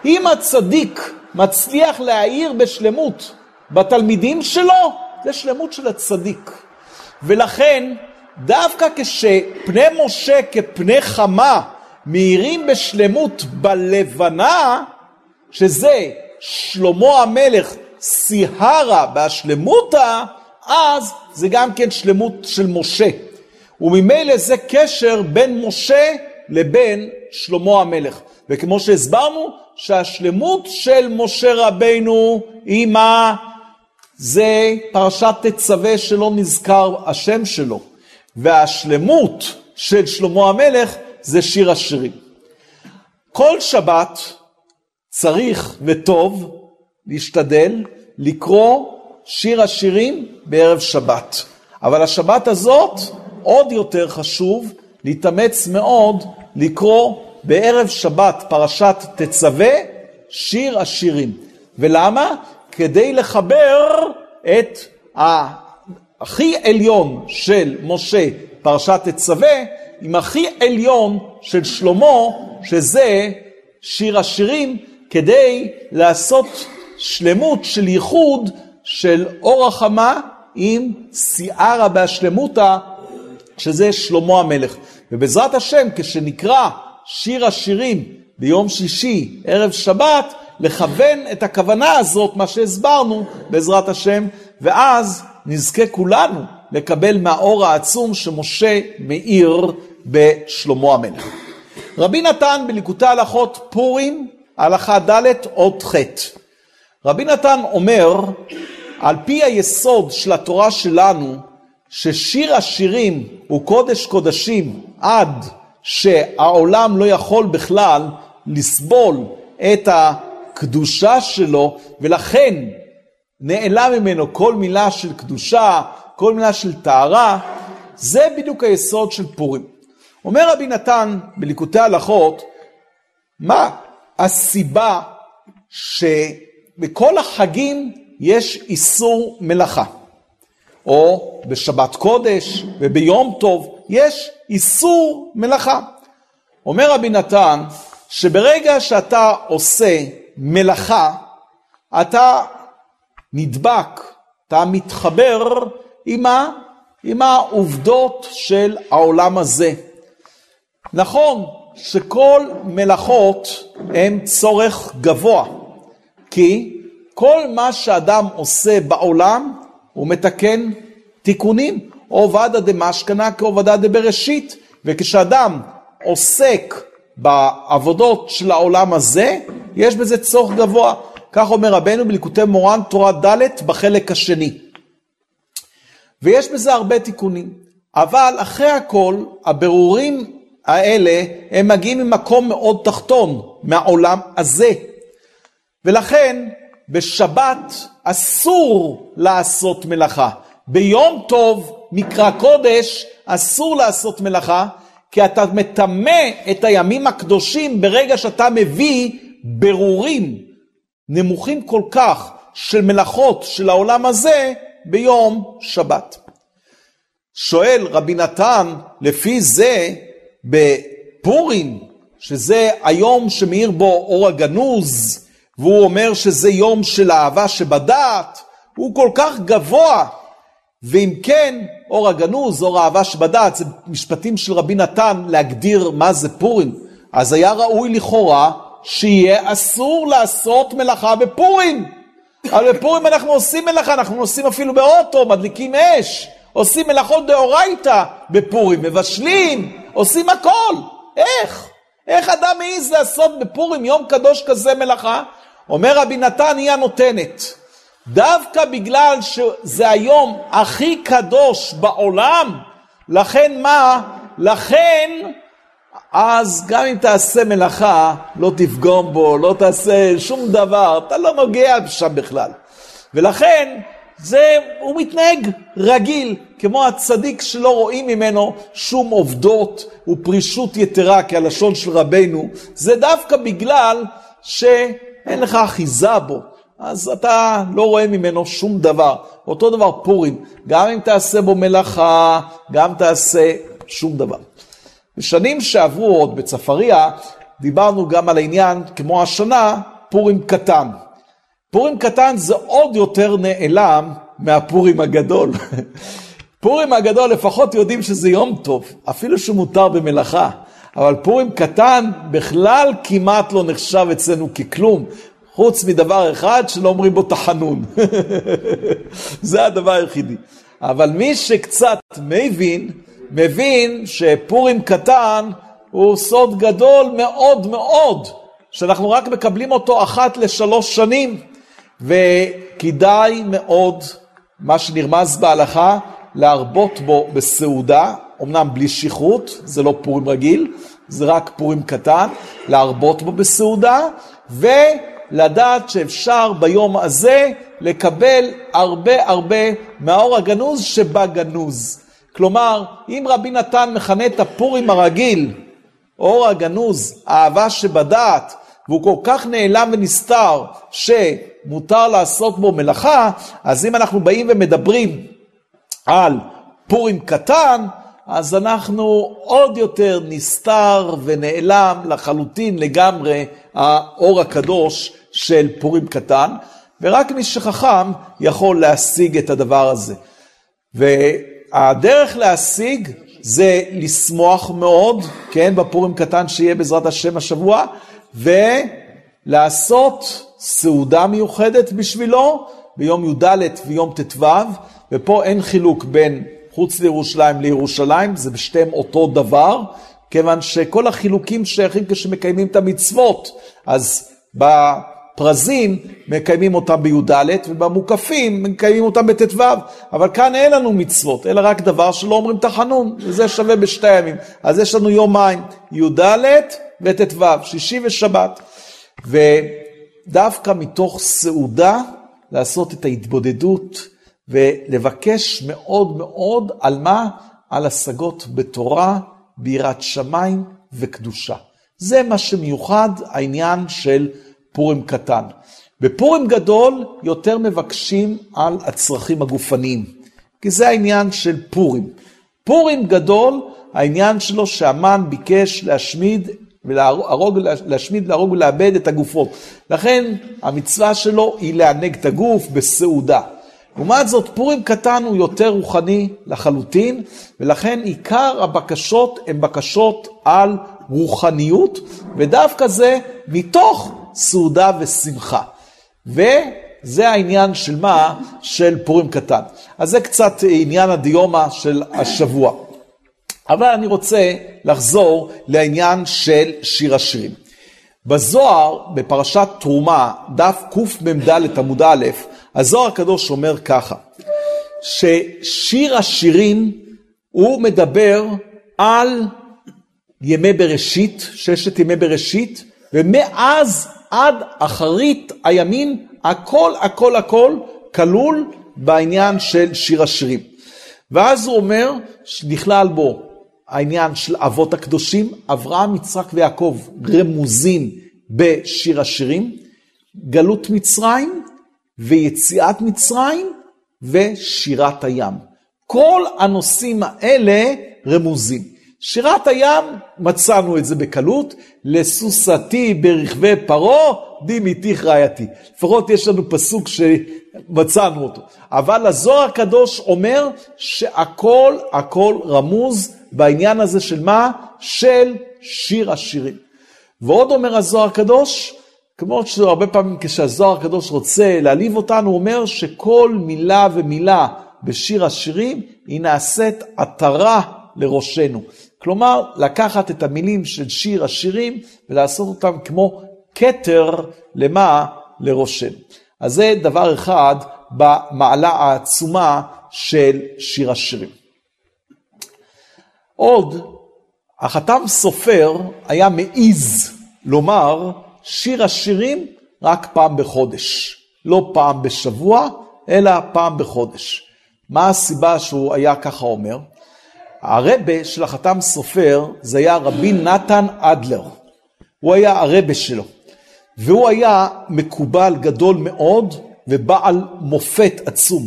אם הצדיק מצליח להאיר בשלמות בתלמידים שלו, זה שלמות של הצדיק. ולכן, דווקא כשפני משה כפני חמה מאירים בשלמות בלבנה, שזה שלמה המלך סיהרה בהשלמותה, אז זה גם כן שלמות של משה. וממילא זה קשר בין משה לבין שלמה המלך. וכמו שהסברנו, שהשלמות של משה רבינו היא מה? זה פרשת תצווה שלא נזכר השם שלו. והשלמות של שלמה המלך זה שיר השירים. כל שבת צריך וטוב להשתדל לקרוא שיר השירים בערב שבת. אבל השבת הזאת עוד יותר חשוב להתאמץ מאוד לקרוא בערב שבת פרשת תצווה שיר השירים. ולמה? כדי לחבר את הכי עליון של משה, פרשת תצווה, עם הכי עליון של שלמה, שזה שיר השירים, כדי לעשות שלמות של ייחוד של אור החמה עם סיערא בהשלמותא, שזה שלמה המלך. ובעזרת השם, כשנקרא שיר השירים ביום שישי, ערב שבת, לכוון את הכוונה הזאת, מה שהסברנו, בעזרת השם, ואז נזכה כולנו לקבל מהאור העצום שמשה מאיר בשלמה המלך. רבי נתן בליקוטי הלכות פורים, הלכה ד' עוד ח'. רבי נתן אומר, על פי היסוד של התורה שלנו, ששיר השירים הוא קודש קודשים עד שהעולם לא יכול בכלל לסבול את הקדושה שלו, ולכן נעלם ממנו כל מילה של קדושה, כל מילה של טהרה, זה בדיוק היסוד של פורים. אומר רבי נתן בליקוטי הלכות, מה הסיבה שבכל החגים יש איסור מלאכה, או בשבת קודש וביום טוב יש איסור מלאכה. אומר רבי נתן, שברגע שאתה עושה מלאכה, אתה נדבק, אתה מתחבר עם, ה, עם העובדות של העולם הזה. נכון שכל מלאכות הן צורך גבוה, כי כל מה שאדם עושה בעולם הוא מתקן תיקונים, עובדא דמשכנה כעובדא דבראשית, וכשאדם עוסק בעבודות של העולם הזה, יש בזה צורך גבוה. כך אומר רבנו בליקוטי מורן תורה ד' בחלק השני. ויש בזה הרבה תיקונים. אבל אחרי הכל, הבירורים האלה, הם מגיעים ממקום מאוד תחתון, מהעולם הזה. ולכן, בשבת אסור לעשות מלאכה. ביום טוב, מקרא קודש, אסור לעשות מלאכה, כי אתה מטמא את הימים הקדושים ברגע שאתה מביא ברורים נמוכים כל כך של מלאכות של העולם הזה ביום שבת. שואל רבי נתן, לפי זה בפורים, שזה היום שמאיר בו אור הגנוז, והוא אומר שזה יום של אהבה שבדעת, הוא כל כך גבוה, ואם כן, אור הגנוז, אור האהבה שבדעת, זה משפטים של רבי נתן להגדיר מה זה פורים. אז היה ראוי לכאורה שיהיה אסור לעשות מלאכה בפורים. אבל בפורים אנחנו עושים מלאכה, אנחנו נוסעים אפילו באוטו, מדליקים אש, עושים מלאכות דאורייתא בפורים, מבשלים, עושים הכל. איך? איך אדם מעז לעשות בפורים יום קדוש כזה מלאכה? אומר רבי נתן היא הנותנת. דווקא בגלל שזה היום הכי קדוש בעולם, לכן מה? לכן, אז גם אם תעשה מלאכה, לא תפגום בו, לא תעשה שום דבר, אתה לא נוגע שם בכלל. ולכן, זה, הוא מתנהג רגיל, כמו הצדיק שלא רואים ממנו שום עובדות ופרישות יתרה, כהלשון של רבנו, זה דווקא בגלל שאין לך אחיזה בו. אז אתה לא רואה ממנו שום דבר. אותו דבר פורים, גם אם תעשה בו מלאכה, גם תעשה שום דבר. בשנים שעברו עוד בצפריה, דיברנו גם על העניין, כמו השנה, פורים קטן. פורים קטן זה עוד יותר נעלם מהפורים הגדול. (laughs) פורים הגדול לפחות יודעים שזה יום טוב, אפילו שמותר במלאכה. אבל פורים קטן בכלל כמעט לא נחשב אצלנו ככלום. חוץ מדבר אחד שלא אומרים בו תחנון. (laughs) זה הדבר היחידי. אבל מי שקצת מבין, מבין שפורים קטן הוא סוד גדול מאוד מאוד, שאנחנו רק מקבלים אותו אחת לשלוש שנים, וכדאי מאוד, מה שנרמז בהלכה, להרבות בו בסעודה, אמנם בלי שכרות, זה לא פורים רגיל, זה רק פורים קטן, להרבות בו בסעודה, ו... לדעת שאפשר ביום הזה לקבל הרבה הרבה מהאור הגנוז שבא גנוז. כלומר, אם רבי נתן מכנה את הפורים הרגיל, אור הגנוז, אהבה שבדעת, והוא כל כך נעלם ונסתר, שמותר לעשות בו מלאכה, אז אם אנחנו באים ומדברים על פורים קטן, אז אנחנו עוד יותר נסתר ונעלם לחלוטין לגמרי האור הקדוש של פורים קטן, ורק מי שחכם יכול להשיג את הדבר הזה. והדרך להשיג זה לשמוח מאוד, כן, בפורים קטן שיהיה בעזרת השם השבוע, ולעשות סעודה מיוחדת בשבילו ביום י"ד ויום ט"ו, ופה אין חילוק בין חוץ לירושלים לירושלים, זה בשתיהם אותו דבר, כיוון שכל החילוקים שייכים כשמקיימים את המצוות, אז בפרזים מקיימים אותם בי"ד ובמוקפים מקיימים אותם בט"ו, אבל כאן אין לנו מצוות, אלא רק דבר שלא אומרים תחנון, וזה שווה בשתי הימים. אז יש לנו יומיים, י"ד וט"ו, שישי ושבת. ודווקא מתוך סעודה לעשות את ההתבודדות ולבקש מאוד מאוד על מה? על השגות בתורה, ביראת שמיים וקדושה. זה מה שמיוחד העניין של פורים קטן. בפורים גדול יותר מבקשים על הצרכים הגופניים, כי זה העניין של פורים. פורים גדול, העניין שלו שהמן ביקש להשמיד ולהרוג, להשמיד, להרוג ולאבד את הגופות. לכן המצווה שלו היא לענג את הגוף בסעודה. לעומת זאת, פורים קטן הוא יותר רוחני לחלוטין, ולכן עיקר הבקשות הן בקשות על רוחניות, ודווקא זה מתוך סעודה ושמחה. וזה העניין של מה? של פורים קטן. אז זה קצת עניין הדיומה של השבוע. אבל אני רוצה לחזור לעניין של שיר השירים. בזוהר, בפרשת תרומה, דף קמ"ד עמוד א', הזוהר הקדוש אומר ככה, ששיר השירים הוא מדבר על ימי בראשית, ששת ימי בראשית, ומאז עד אחרית הימים, הכל הכל הכל כלול בעניין של שיר השירים. ואז הוא אומר שנכלל בו העניין של אבות הקדושים, אברהם, יצחק ויעקב רמוזים בשיר השירים, גלות מצרים ויציאת מצרים ושירת הים. כל הנושאים האלה רמוזים. שירת הים, מצאנו את זה בקלות, לסוסתי ברכבי פרעה, דימיתיך רעייתי. לפחות יש לנו פסוק שמצאנו אותו. אבל הזוהר הקדוש אומר שהכל הכל רמוז בעניין הזה של מה? של שיר השירים. ועוד אומר הזוהר הקדוש, כמו שהרבה פעמים כשהזוהר הקדוש רוצה להעליב אותנו, הוא אומר שכל מילה ומילה בשיר השירים היא נעשית עטרה לראשנו. כלומר, לקחת את המילים של שיר השירים ולעשות אותם כמו כתר למה? לראשנו. אז זה דבר אחד במעלה העצומה של שיר השירים. עוד, החתם סופר היה מעז לומר שיר השירים רק פעם בחודש. לא פעם בשבוע, אלא פעם בחודש. מה הסיבה שהוא היה ככה אומר? הרבה של החתם סופר זה היה רבי נתן אדלר. הוא היה הרבה שלו. והוא היה מקובל גדול מאוד ובעל מופת עצום.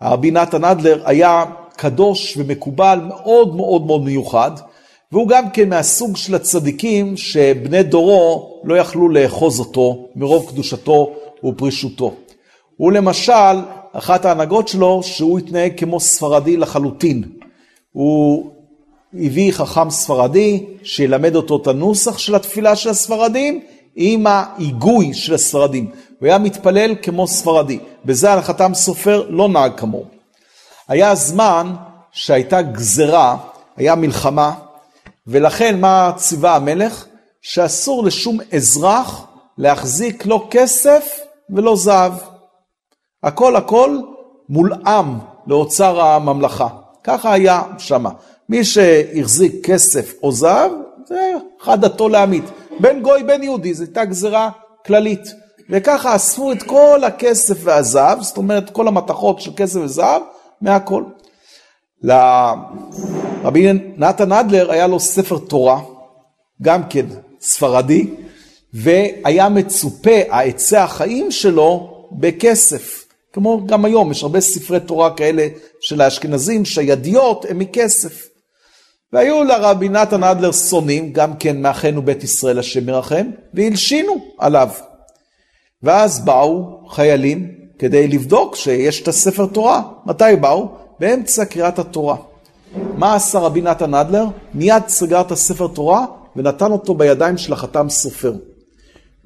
הרבי נתן אדלר היה קדוש ומקובל מאוד מאוד מאוד מיוחד, והוא גם כן מהסוג של הצדיקים שבני דורו לא יכלו לאחוז אותו מרוב קדושתו ופרישותו. הוא למשל, אחת ההנהגות שלו, שהוא התנהג כמו ספרדי לחלוטין. הוא הביא חכם ספרדי שילמד אותו את הנוסח של התפילה של הספרדים עם ההיגוי של הספרדים. הוא היה מתפלל כמו ספרדי. בזה החתם סופר לא נהג כמוהו. היה זמן שהייתה גזרה, היה מלחמה, ולכן מה ציווה המלך? שאסור לשום אזרח להחזיק לא כסף ולא זהב. הכל הכל מולאם לאוצר הממלכה. ככה היה שמה. מי שהחזיק כסף או זהב, זה חד דתו להמית. בין גוי בין יהודי, זו הייתה גזרה כללית. וככה אספו את כל הכסף והזהב, זאת אומרת כל המתכות של כסף וזהב, מהכל. לרבי נתן אדלר היה לו ספר תורה, גם כן ספרדי, והיה מצופה, העצי החיים שלו, בכסף. כמו גם היום, יש הרבה ספרי תורה כאלה של האשכנזים, שהידיות הן מכסף. והיו לרבי נתן אדלר שונאים, גם כן מאחינו בית ישראל השם ירחם, והלשינו עליו. ואז באו חיילים כדי לבדוק שיש את הספר תורה. מתי באו? באמצע קריאת התורה. מה עשה רבי נתן אדלר? מיד סגר את הספר תורה ונתן אותו בידיים של החתם סופר.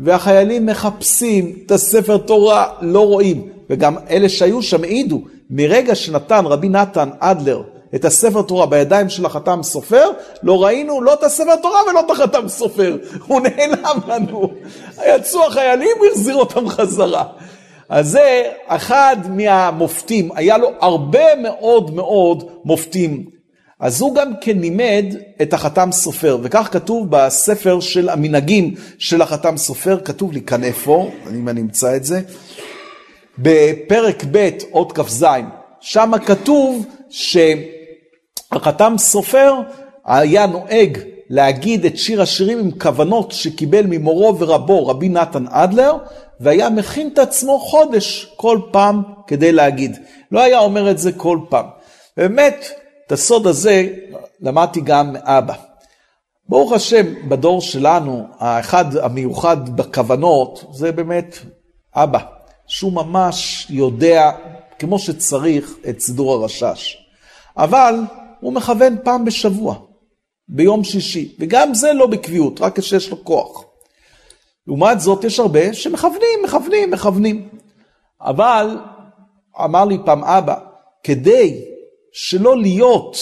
והחיילים מחפשים את הספר תורה, לא רואים. וגם אלה שהיו שם העידו, מרגע שנתן רבי נתן אדלר את הספר תורה בידיים של החתם סופר, לא ראינו לא את הספר תורה ולא את החתם סופר. הוא נעלם לנו. יצאו החיילים, הוא החזיר אותם חזרה. אז זה אחד מהמופתים, היה לו הרבה מאוד מאוד מופתים. אז הוא גם כן לימד את החתם סופר, וכך כתוב בספר של המנהגים של החתם סופר, כתוב לי כאן איפה, אם אני אמצא את זה, בפרק ב' אות כ"ז, שם כתוב שהחתם סופר היה נוהג להגיד את שיר השירים עם כוונות שקיבל ממורו ורבו רבי נתן אדלר, והיה מכין את עצמו חודש כל פעם כדי להגיד. לא היה אומר את זה כל פעם. באמת, את הסוד הזה למדתי גם מאבא. ברוך השם, בדור שלנו, האחד המיוחד בכוונות, זה באמת אבא, שהוא ממש יודע, כמו שצריך, את סידור הרשש. אבל הוא מכוון פעם בשבוע, ביום שישי, וגם זה לא בקביעות, רק כשיש לו כוח. לעומת זאת, יש הרבה שמכוונים, מכוונים, מכוונים. אבל, אמר לי פעם אבא, כדי שלא להיות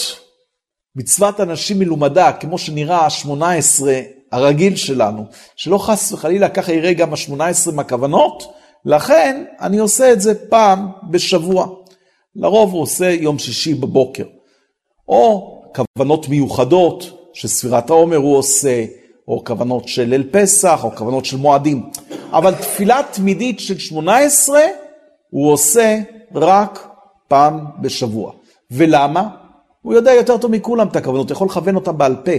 מצוות אנשים מלומדה, כמו שנראה ה-18 הרגיל שלנו, שלא חס וחלילה ככה יראה גם ה-18 מהכוונות, לכן אני עושה את זה פעם בשבוע. לרוב הוא עושה יום שישי בבוקר. או כוונות מיוחדות, שספירת העומר הוא עושה, או כוונות של ליל פסח, או כוונות של מועדים. אבל תפילה תמידית של 18 הוא עושה רק פעם בשבוע. ולמה? הוא יודע יותר טוב מכולם את הכוונות, יכול לכוון אותם בעל פה.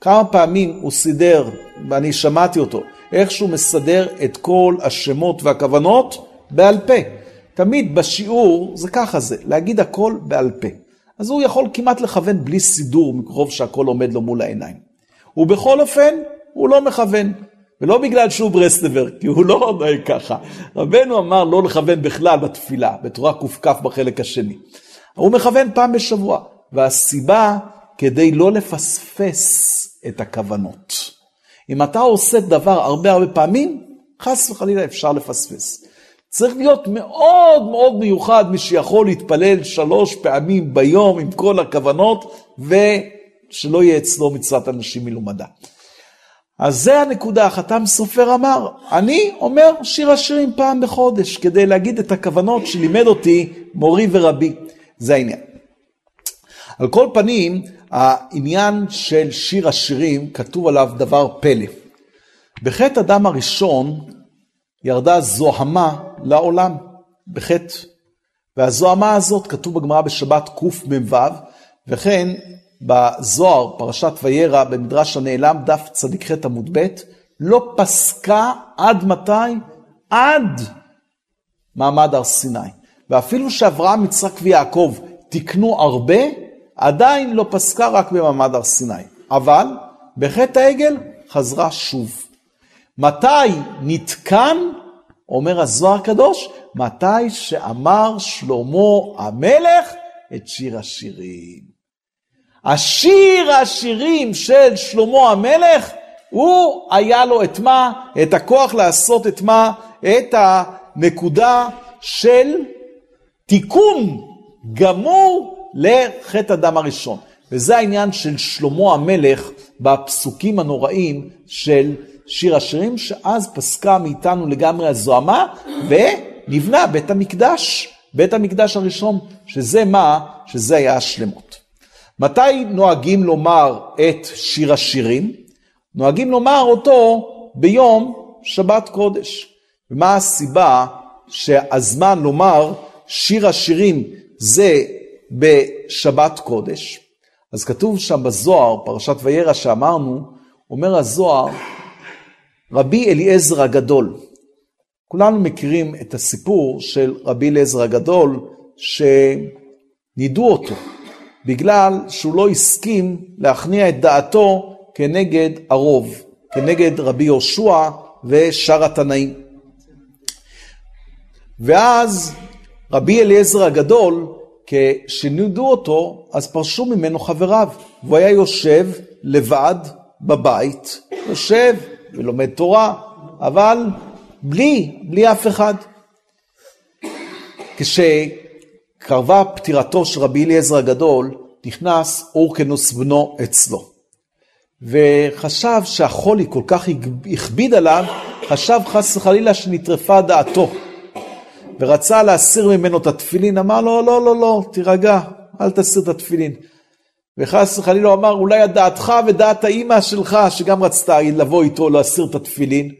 כמה פעמים הוא סידר, ואני שמעתי אותו, איך שהוא מסדר את כל השמות והכוונות בעל פה. תמיד בשיעור זה ככה זה, להגיד הכל בעל פה. אז הוא יכול כמעט לכוון בלי סידור, מרוב שהכל עומד לו מול העיניים. ובכל אופן, הוא לא מכוון. ולא בגלל שהוא ברסלבר, כי הוא לא נוהג ככה. רבנו אמר לא לכוון בכלל בתפילה, בתורה קכ בחלק השני. הוא מכוון פעם בשבוע, והסיבה כדי לא לפספס את הכוונות. אם אתה עושה דבר הרבה הרבה פעמים, חס וחלילה אפשר לפספס. צריך להיות מאוד מאוד מיוחד מי שיכול להתפלל שלוש פעמים ביום עם כל הכוונות, ושלא יהיה אצלו מצוות אנשים מלומדה. אז זה הנקודה, החתם סופר אמר, אני אומר שיר השירים פעם בחודש, כדי להגיד את הכוונות שלימד אותי מורי ורבי. זה העניין. על כל פנים, העניין של שיר השירים, כתוב עליו דבר פלא. בחטא אדם הראשון ירדה זוהמה לעולם, בחטא. והזוהמה הזאת, כתוב בגמרא בשבת קמ"ו, וכן בזוהר, פרשת וירא, במדרש הנעלם, דף צ"ח עמוד ב', לא פסקה עד מתי? עד מעמד הר סיני. ואפילו שאברהם, יצחק ויעקב תיקנו הרבה, עדיין לא פסקה רק במעמד הר סיני. אבל בחטא העגל חזרה שוב. מתי נתקן, אומר הזוהר הקדוש, מתי שאמר שלמה המלך את שיר השירים. השיר השירים של שלמה המלך, הוא היה לו את מה? את הכוח לעשות את מה? את הנקודה של תיקון גמור לחטא הדם הראשון. וזה העניין של שלמה המלך בפסוקים הנוראים של שיר השירים, שאז פסקה מאיתנו לגמרי הזוהמה, ונבנה בית המקדש, בית המקדש הראשון, שזה מה? שזה היה השלמות. מתי נוהגים לומר את שיר השירים? נוהגים לומר אותו ביום שבת קודש. ומה הסיבה שהזמן לומר שיר השירים זה בשבת קודש. אז כתוב שם בזוהר, פרשת וירא שאמרנו, אומר הזוהר, רבי אליעזר הגדול. כולנו מכירים את הסיפור של רבי אליעזר הגדול, שנידו אותו, בגלל שהוא לא הסכים להכניע את דעתו כנגד הרוב, כנגד רבי יהושע ושאר התנאים. ואז רבי אליעזר הגדול כשנידו אותו, אז פרשו ממנו חבריו, והוא היה יושב לבד בבית, יושב ולומד תורה, אבל בלי, בלי אף אחד. כשקרבה פטירתו של רבי אליעזר הגדול, נכנס אורקנוס בנו אצלו. וחשב שהחולי כל כך הכביד עליו, חשב חס וחלילה שנטרפה דעתו. ורצה להסיר ממנו את התפילין, אמר לו, לא, לא, לא, תירגע, אל תסיר את התפילין. וחס וחלילה אמר, אולי דעתך ודעת האימא שלך, שגם רצתה לבוא איתו להסיר את התפילין.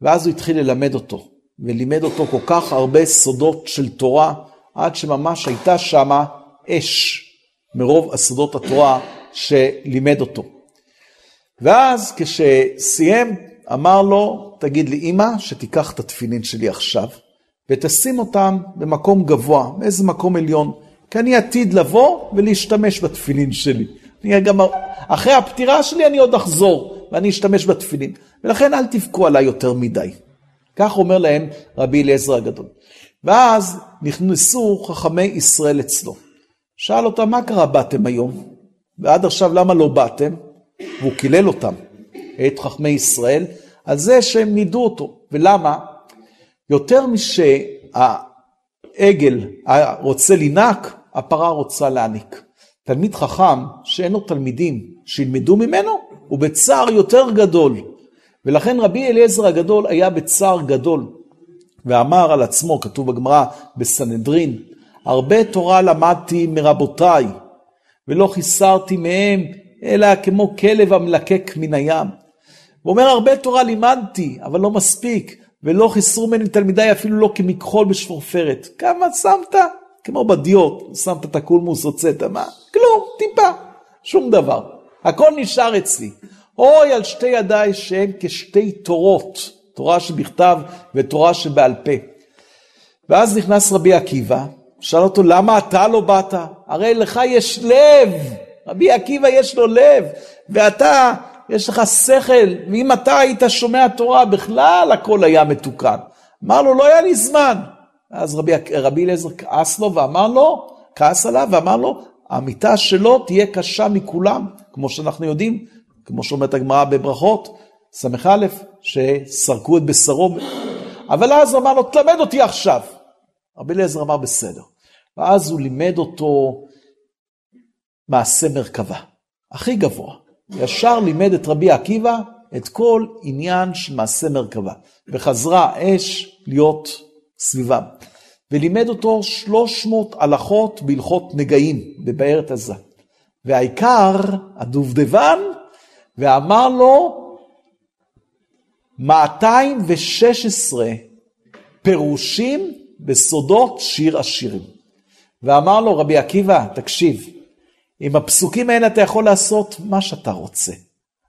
ואז הוא התחיל ללמד אותו, ולימד אותו כל כך הרבה סודות של תורה, עד שממש הייתה שמה אש מרוב הסודות התורה שלימד אותו. ואז כשסיים, אמר לו, תגיד לי, אמא, שתיקח את התפילין שלי עכשיו, ותשים אותם במקום גבוה, באיזה מקום עליון, כי אני עתיד לבוא ולהשתמש בתפילין שלי. אני גם, אחרי הפטירה שלי אני עוד אחזור, ואני אשתמש בתפילין. ולכן אל תבכו עליי יותר מדי. כך אומר להם רבי אליעזר הגדול. ואז נכנסו חכמי ישראל אצלו. שאל אותם, מה קרה באתם היום? ועד עכשיו למה לא באתם? והוא קילל אותם, את חכמי ישראל, על זה שהם נידו אותו. ולמה? יותר משהעגל רוצה לנק, הפרה רוצה להעניק. תלמיד חכם שאין לו תלמידים שילמדו ממנו, הוא בצער יותר גדול. ולכן רבי אליעזר הגדול היה בצער גדול, ואמר על עצמו, כתוב בגמרא בסנהדרין, הרבה תורה למדתי מרבותיי, ולא חיסרתי מהם, אלא כמו כלב המלקק מן הים. הוא אומר, הרבה תורה לימדתי, אבל לא מספיק, ולא חיסרו ממני תלמידיי אפילו לא כמכחול בשפורפרת. כמה שמת? כמו בדיוט, שמת את הקולמוס, הוצאת, מה? כלום, טיפה, שום דבר. הכל נשאר אצלי. אוי על שתי ידיי שהן כשתי תורות, תורה שבכתב ותורה שבעל פה. ואז נכנס רבי עקיבא, שאל אותו, למה אתה לא באת? הרי לך יש לב, רבי עקיבא יש לו לב, ואתה, יש לך שכל, ואם אתה היית שומע תורה, בכלל הכל היה מתוקן. אמר לו, לא היה לי זמן. אז רבי, אליעזר כעס לו ואמר לו, כעס עליו ואמר לו, המיטה שלו תהיה קשה מכולם, כמו שאנחנו יודעים, כמו שאומרת הגמרא בברכות, ס"א, שסרקו את בשרו. אבל אז אמר לו, תלמד אותי עכשיו. רבי אליעזר אמר, בסדר. ואז הוא לימד אותו מעשה מרכבה, הכי גבוה. ישר לימד את רבי עקיבא את כל עניין של מעשה מרכבה. וחזרה אש להיות סביבם. ולימד אותו 300 הלכות בהלכות נגעים בבארת עזה. והעיקר, הדובדבן, ואמר לו 216 פירושים בסודות שיר השירים. ואמר לו רבי עקיבא, תקשיב, עם הפסוקים האלה אתה יכול לעשות מה שאתה רוצה,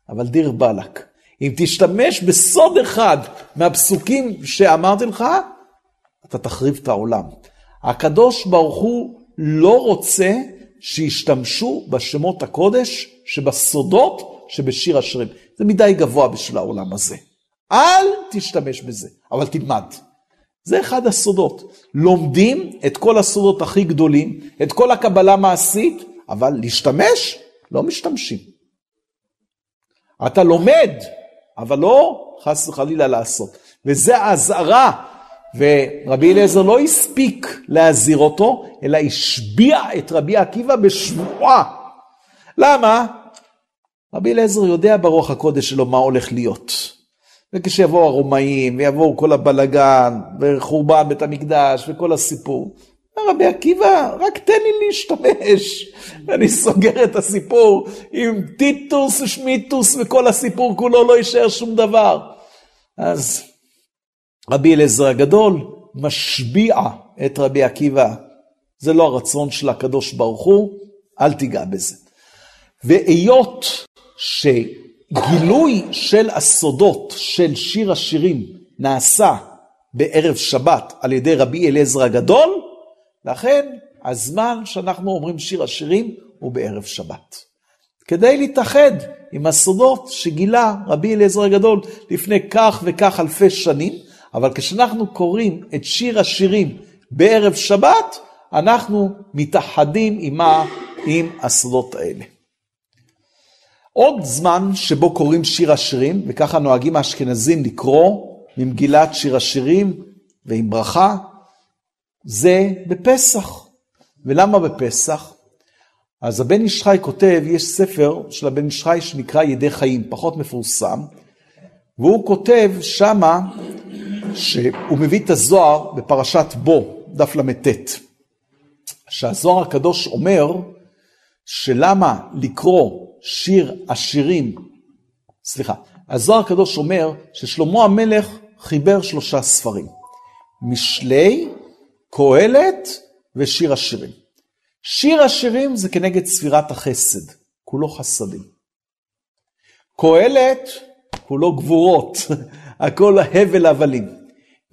אבל דיר באלק, אם תשתמש בסוד אחד מהפסוקים שאמרתי לך, אתה תחריב את העולם. הקדוש ברוך הוא לא רוצה שישתמשו בשמות הקודש שבסודות שבשיר השירים. זה מדי גבוה בשביל העולם הזה. אל תשתמש בזה, אבל תלמד. זה אחד הסודות. לומדים את כל הסודות הכי גדולים, את כל הקבלה מעשית, אבל להשתמש, לא משתמשים. אתה לומד, אבל לא חס וחלילה לעשות. וזה האזהרה ורבי אליעזר לא הספיק להזהיר אותו, אלא השביע את רבי עקיבא בשבועה. למה? רבי אליעזר יודע ברוח הקודש שלו מה הולך להיות. וכשיבואו הרומאים, ויבואו כל הבלגן, וחורבן בית המקדש, וכל הסיפור, רבי עקיבא, רק תן לי להשתמש. (laughs) ואני סוגר את הסיפור עם טיטוס ושמיטוס, וכל הסיפור כולו לא יישאר שום דבר. אז רבי אליעזר הגדול משביע את רבי עקיבא. זה לא הרצון של הקדוש ברוך הוא, אל תיגע בזה. והיות שגילוי של הסודות של שיר השירים נעשה בערב שבת על ידי רבי אליעזר הגדול, לכן הזמן שאנחנו אומרים שיר השירים הוא בערב שבת. כדי להתאחד עם הסודות שגילה רבי אליעזר הגדול לפני כך וכך אלפי שנים, אבל כשאנחנו קוראים את שיר השירים בערב שבת, אנחנו מתאחדים עימה עם הסודות האלה. עוד זמן שבו קוראים שיר השירים, וככה נוהגים האשכנזים לקרוא ממגילת שיר השירים ועם ברכה, זה בפסח. ולמה בפסח? אז הבן איש חי כותב, יש ספר של הבן איש חי שנקרא ידי חיים, פחות מפורסם, והוא כותב שמה שהוא מביא את הזוהר בפרשת בו, דף ל"ט, שהזוהר הקדוש אומר שלמה לקרוא שיר השירים, סליחה, הזוהר הקדוש אומר ששלמה המלך חיבר שלושה ספרים, משלי, קהלת ושיר השירים. שיר השירים זה כנגד ספירת החסד, כולו חסדים. קהלת, כולו גבורות, (laughs) הכל הבל הבלים.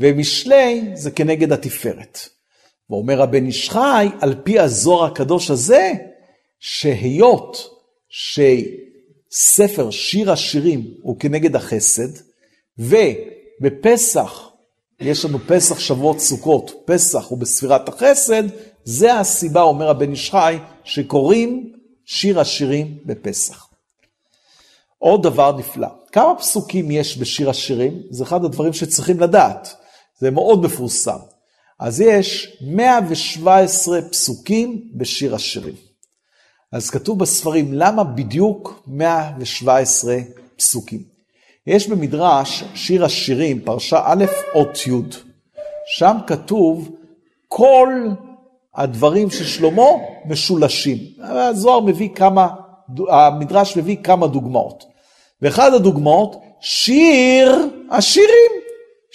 ומשלי זה כנגד התפארת. ואומר הבן איש חי, על פי הזוהר הקדוש הזה, שהיות שספר שיר השירים הוא כנגד החסד, ובפסח, יש לנו פסח שבועות סוכות, פסח הוא בספירת החסד, זה הסיבה, אומר הבן איש חי, שקוראים שיר השירים בפסח. עוד דבר נפלא, כמה פסוקים יש בשיר השירים? זה אחד הדברים שצריכים לדעת, זה מאוד מפורסם. אז יש 117 פסוקים בשיר השירים. אז כתוב בספרים, למה בדיוק 117 פסוקים? יש במדרש שיר השירים, פרשה א', אות י', שם כתוב כל הדברים של שלמה משולשים. הזוהר מביא כמה, המדרש מביא כמה דוגמאות. ואחד הדוגמאות, שיר השירים.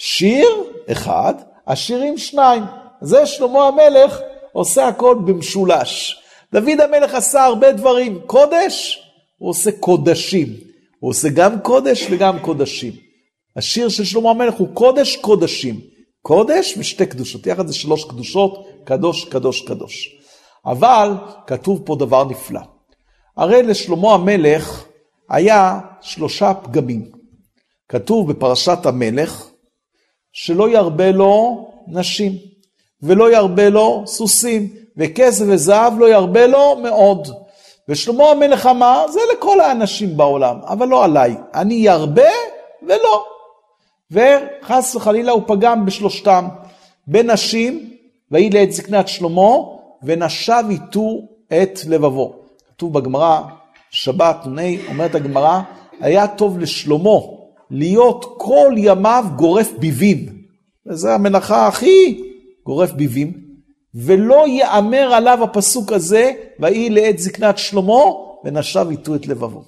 שיר אחד, השירים שניים. זה שלמה המלך עושה הכל במשולש. דוד המלך עשה הרבה דברים. קודש, הוא עושה קודשים. הוא עושה גם קודש וגם קודשים. השיר של שלמה המלך הוא קודש קודשים. קודש ושתי קדושות. יחד זה שלוש קדושות, קדוש, קדוש, קדוש. אבל כתוב פה דבר נפלא. הרי לשלמה המלך היה שלושה פגמים. כתוב בפרשת המלך, שלא ירבה לו נשים, ולא ירבה לו סוסים, וכסף וזהב לא ירבה לו מאוד. ושלמה המלך אמר, זה לכל האנשים בעולם, אבל לא עליי. אני ירבה ולא. וחס וחלילה הוא פגם בשלושתם. בנשים, ויהי לעת זקנת שלמה, ונשב איתו את לבבו. כתוב בגמרא, שבת נ"ה, אומרת הגמרא, היה טוב לשלמה להיות כל ימיו גורף ביבים. וזו המלאכה הכי גורף ביבים. ולא יאמר עליו הפסוק הזה, ויהי לעת זקנת שלמה, ונשב איתו את לבבו.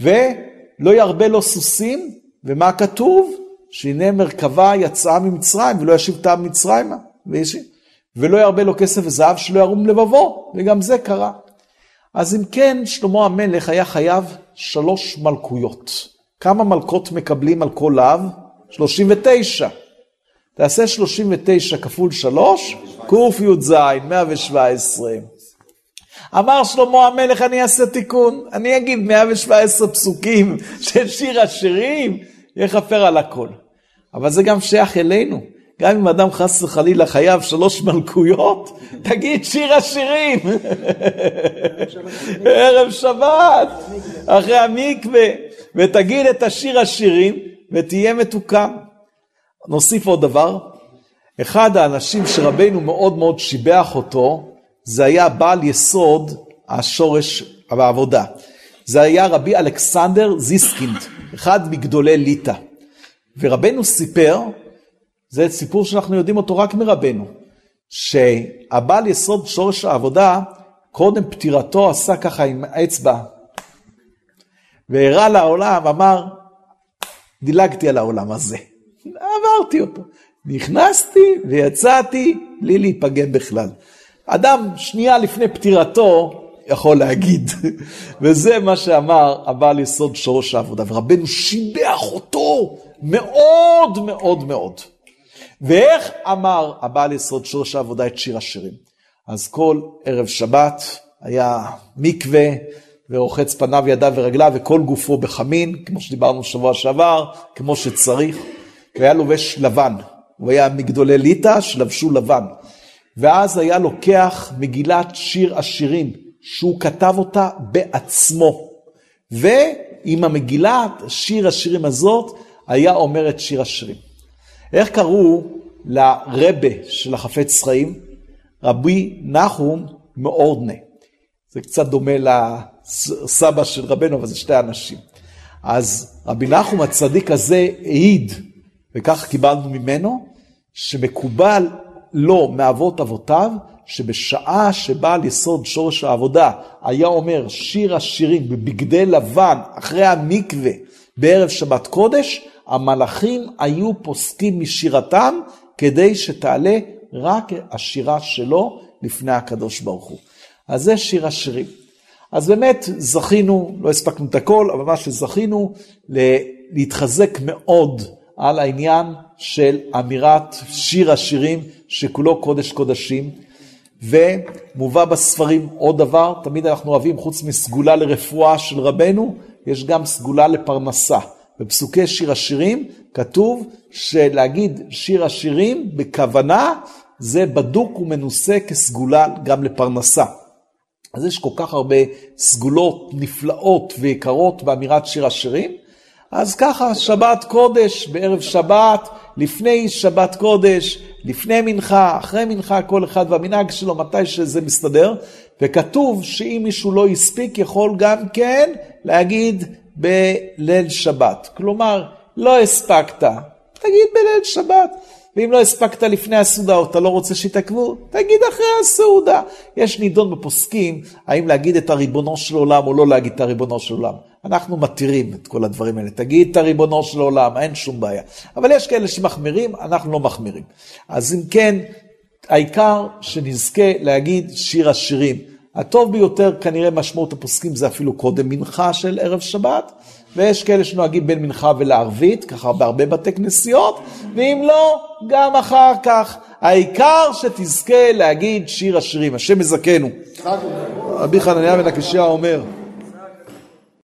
ולא ירבה לו סוסים, ומה כתוב? שהנה מרכבה יצאה ממצרים, ולא ישיב טעם מצרימה. ולא ירבה לו כסף וזהב, שלא ירום לבבו, וגם זה קרה. אז אם כן, שלמה המלך היה חייב שלוש מלכויות. כמה מלכות מקבלים על כל לאו? 39. תעשה 39 כפול 3, קי"ז, 117. אמר שלמה המלך, אני אעשה תיקון, אני אגיד 117 פסוקים (laughs) של שיר השירים, יכפר על הכל. אבל זה גם שייך אלינו. גם אם אדם חס וחלילה חייב שלוש מלכויות, (laughs) תגיד שיר השירים. (laughs) ערב שבת, אחרי המקווה, ותגיד את השיר השירים, ותהיה מתוקן. נוסיף עוד דבר, אחד האנשים שרבנו מאוד מאוד שיבח אותו, זה היה בעל יסוד השורש בעבודה. זה היה רבי אלכסנדר זיסקינד, אחד מגדולי ליטא. ורבנו סיפר זה סיפור שאנחנו יודעים אותו רק מרבנו, שהבעל יסוד שורש העבודה, קודם פטירתו עשה ככה עם האצבע, והראה לעולם, אמר, דילגתי על העולם הזה, עברתי אותו. נכנסתי ויצאתי בלי להיפגם בכלל. אדם שנייה לפני פטירתו יכול להגיד, (laughs) וזה מה שאמר הבעל יסוד שורש העבודה, ורבנו שיבח אותו מאוד מאוד מאוד. ואיך אמר הבעל יסוד שורש העבודה את שיר השירים? אז כל ערב שבת היה מקווה ורוחץ פניו, ידיו ורגליו וכל גופו בחמין, כמו שדיברנו שבוע שעבר, כמו שצריך. והיה לובש לבן, הוא היה מגדולי ליטא שלבשו לבן. ואז היה לוקח מגילת שיר השירים, שהוא כתב אותה בעצמו. ועם המגילת שיר השירים הזאת, היה אומר את שיר השירים. איך קראו לרבה של החפץ חיים? רבי נחום מאורדנה. זה קצת דומה לסבא של רבנו, אבל זה שתי אנשים. אז רבי נחום הצדיק הזה העיד, וכך קיבלנו ממנו, שמקובל לו מאבות אבותיו, שבשעה שבא על יסוד שורש העבודה היה אומר שיר השירים בבגדי לבן אחרי המקווה בערב שבת קודש, המלאכים היו פוסקים משירתם כדי שתעלה רק השירה שלו לפני הקדוש ברוך הוא. אז זה שיר השירים. אז באמת זכינו, לא הספקנו את הכל, אבל מה שזכינו, להתחזק מאוד על העניין של אמירת שיר השירים שכולו קודש קודשים. ומובא בספרים עוד דבר, תמיד אנחנו אוהבים, חוץ מסגולה לרפואה של רבנו, יש גם סגולה לפרנסה. בפסוקי שיר השירים כתוב שלהגיד שיר השירים בכוונה זה בדוק ומנוסה כסגולה גם לפרנסה. אז יש כל כך הרבה סגולות נפלאות ויקרות באמירת שיר השירים. אז ככה, שבת קודש, בערב שבת, לפני שבת קודש, לפני מנחה, אחרי מנחה, כל אחד והמנהג שלו, מתי שזה מסתדר. וכתוב שאם מישהו לא הספיק, יכול גם כן להגיד בליל שבת. כלומר, לא הספקת, תגיד בליל שבת. ואם לא הספקת לפני הסעודה או אתה לא רוצה שיתעכבו, תגיד אחרי הסעודה. יש נידון בפוסקים האם להגיד את הריבונו של עולם או לא להגיד את הריבונו של עולם. אנחנו מתירים את כל הדברים האלה. תגיד את הריבונו של עולם, אין שום בעיה. אבל יש כאלה שמחמירים, אנחנו לא מחמירים. אז אם כן, העיקר שנזכה להגיד שיר השירים. הטוב ביותר, כנראה משמעות הפוסקים זה אפילו קודם מנחה של ערב שבת, ויש כאלה שנוהגים בין מנחה ולערבית, ככה בהרבה בתי כנסיות, ואם לא, גם אחר כך. העיקר שתזכה להגיד שיר השירים, השם יזכנו. רבי חנניה בן הקשיא אומר,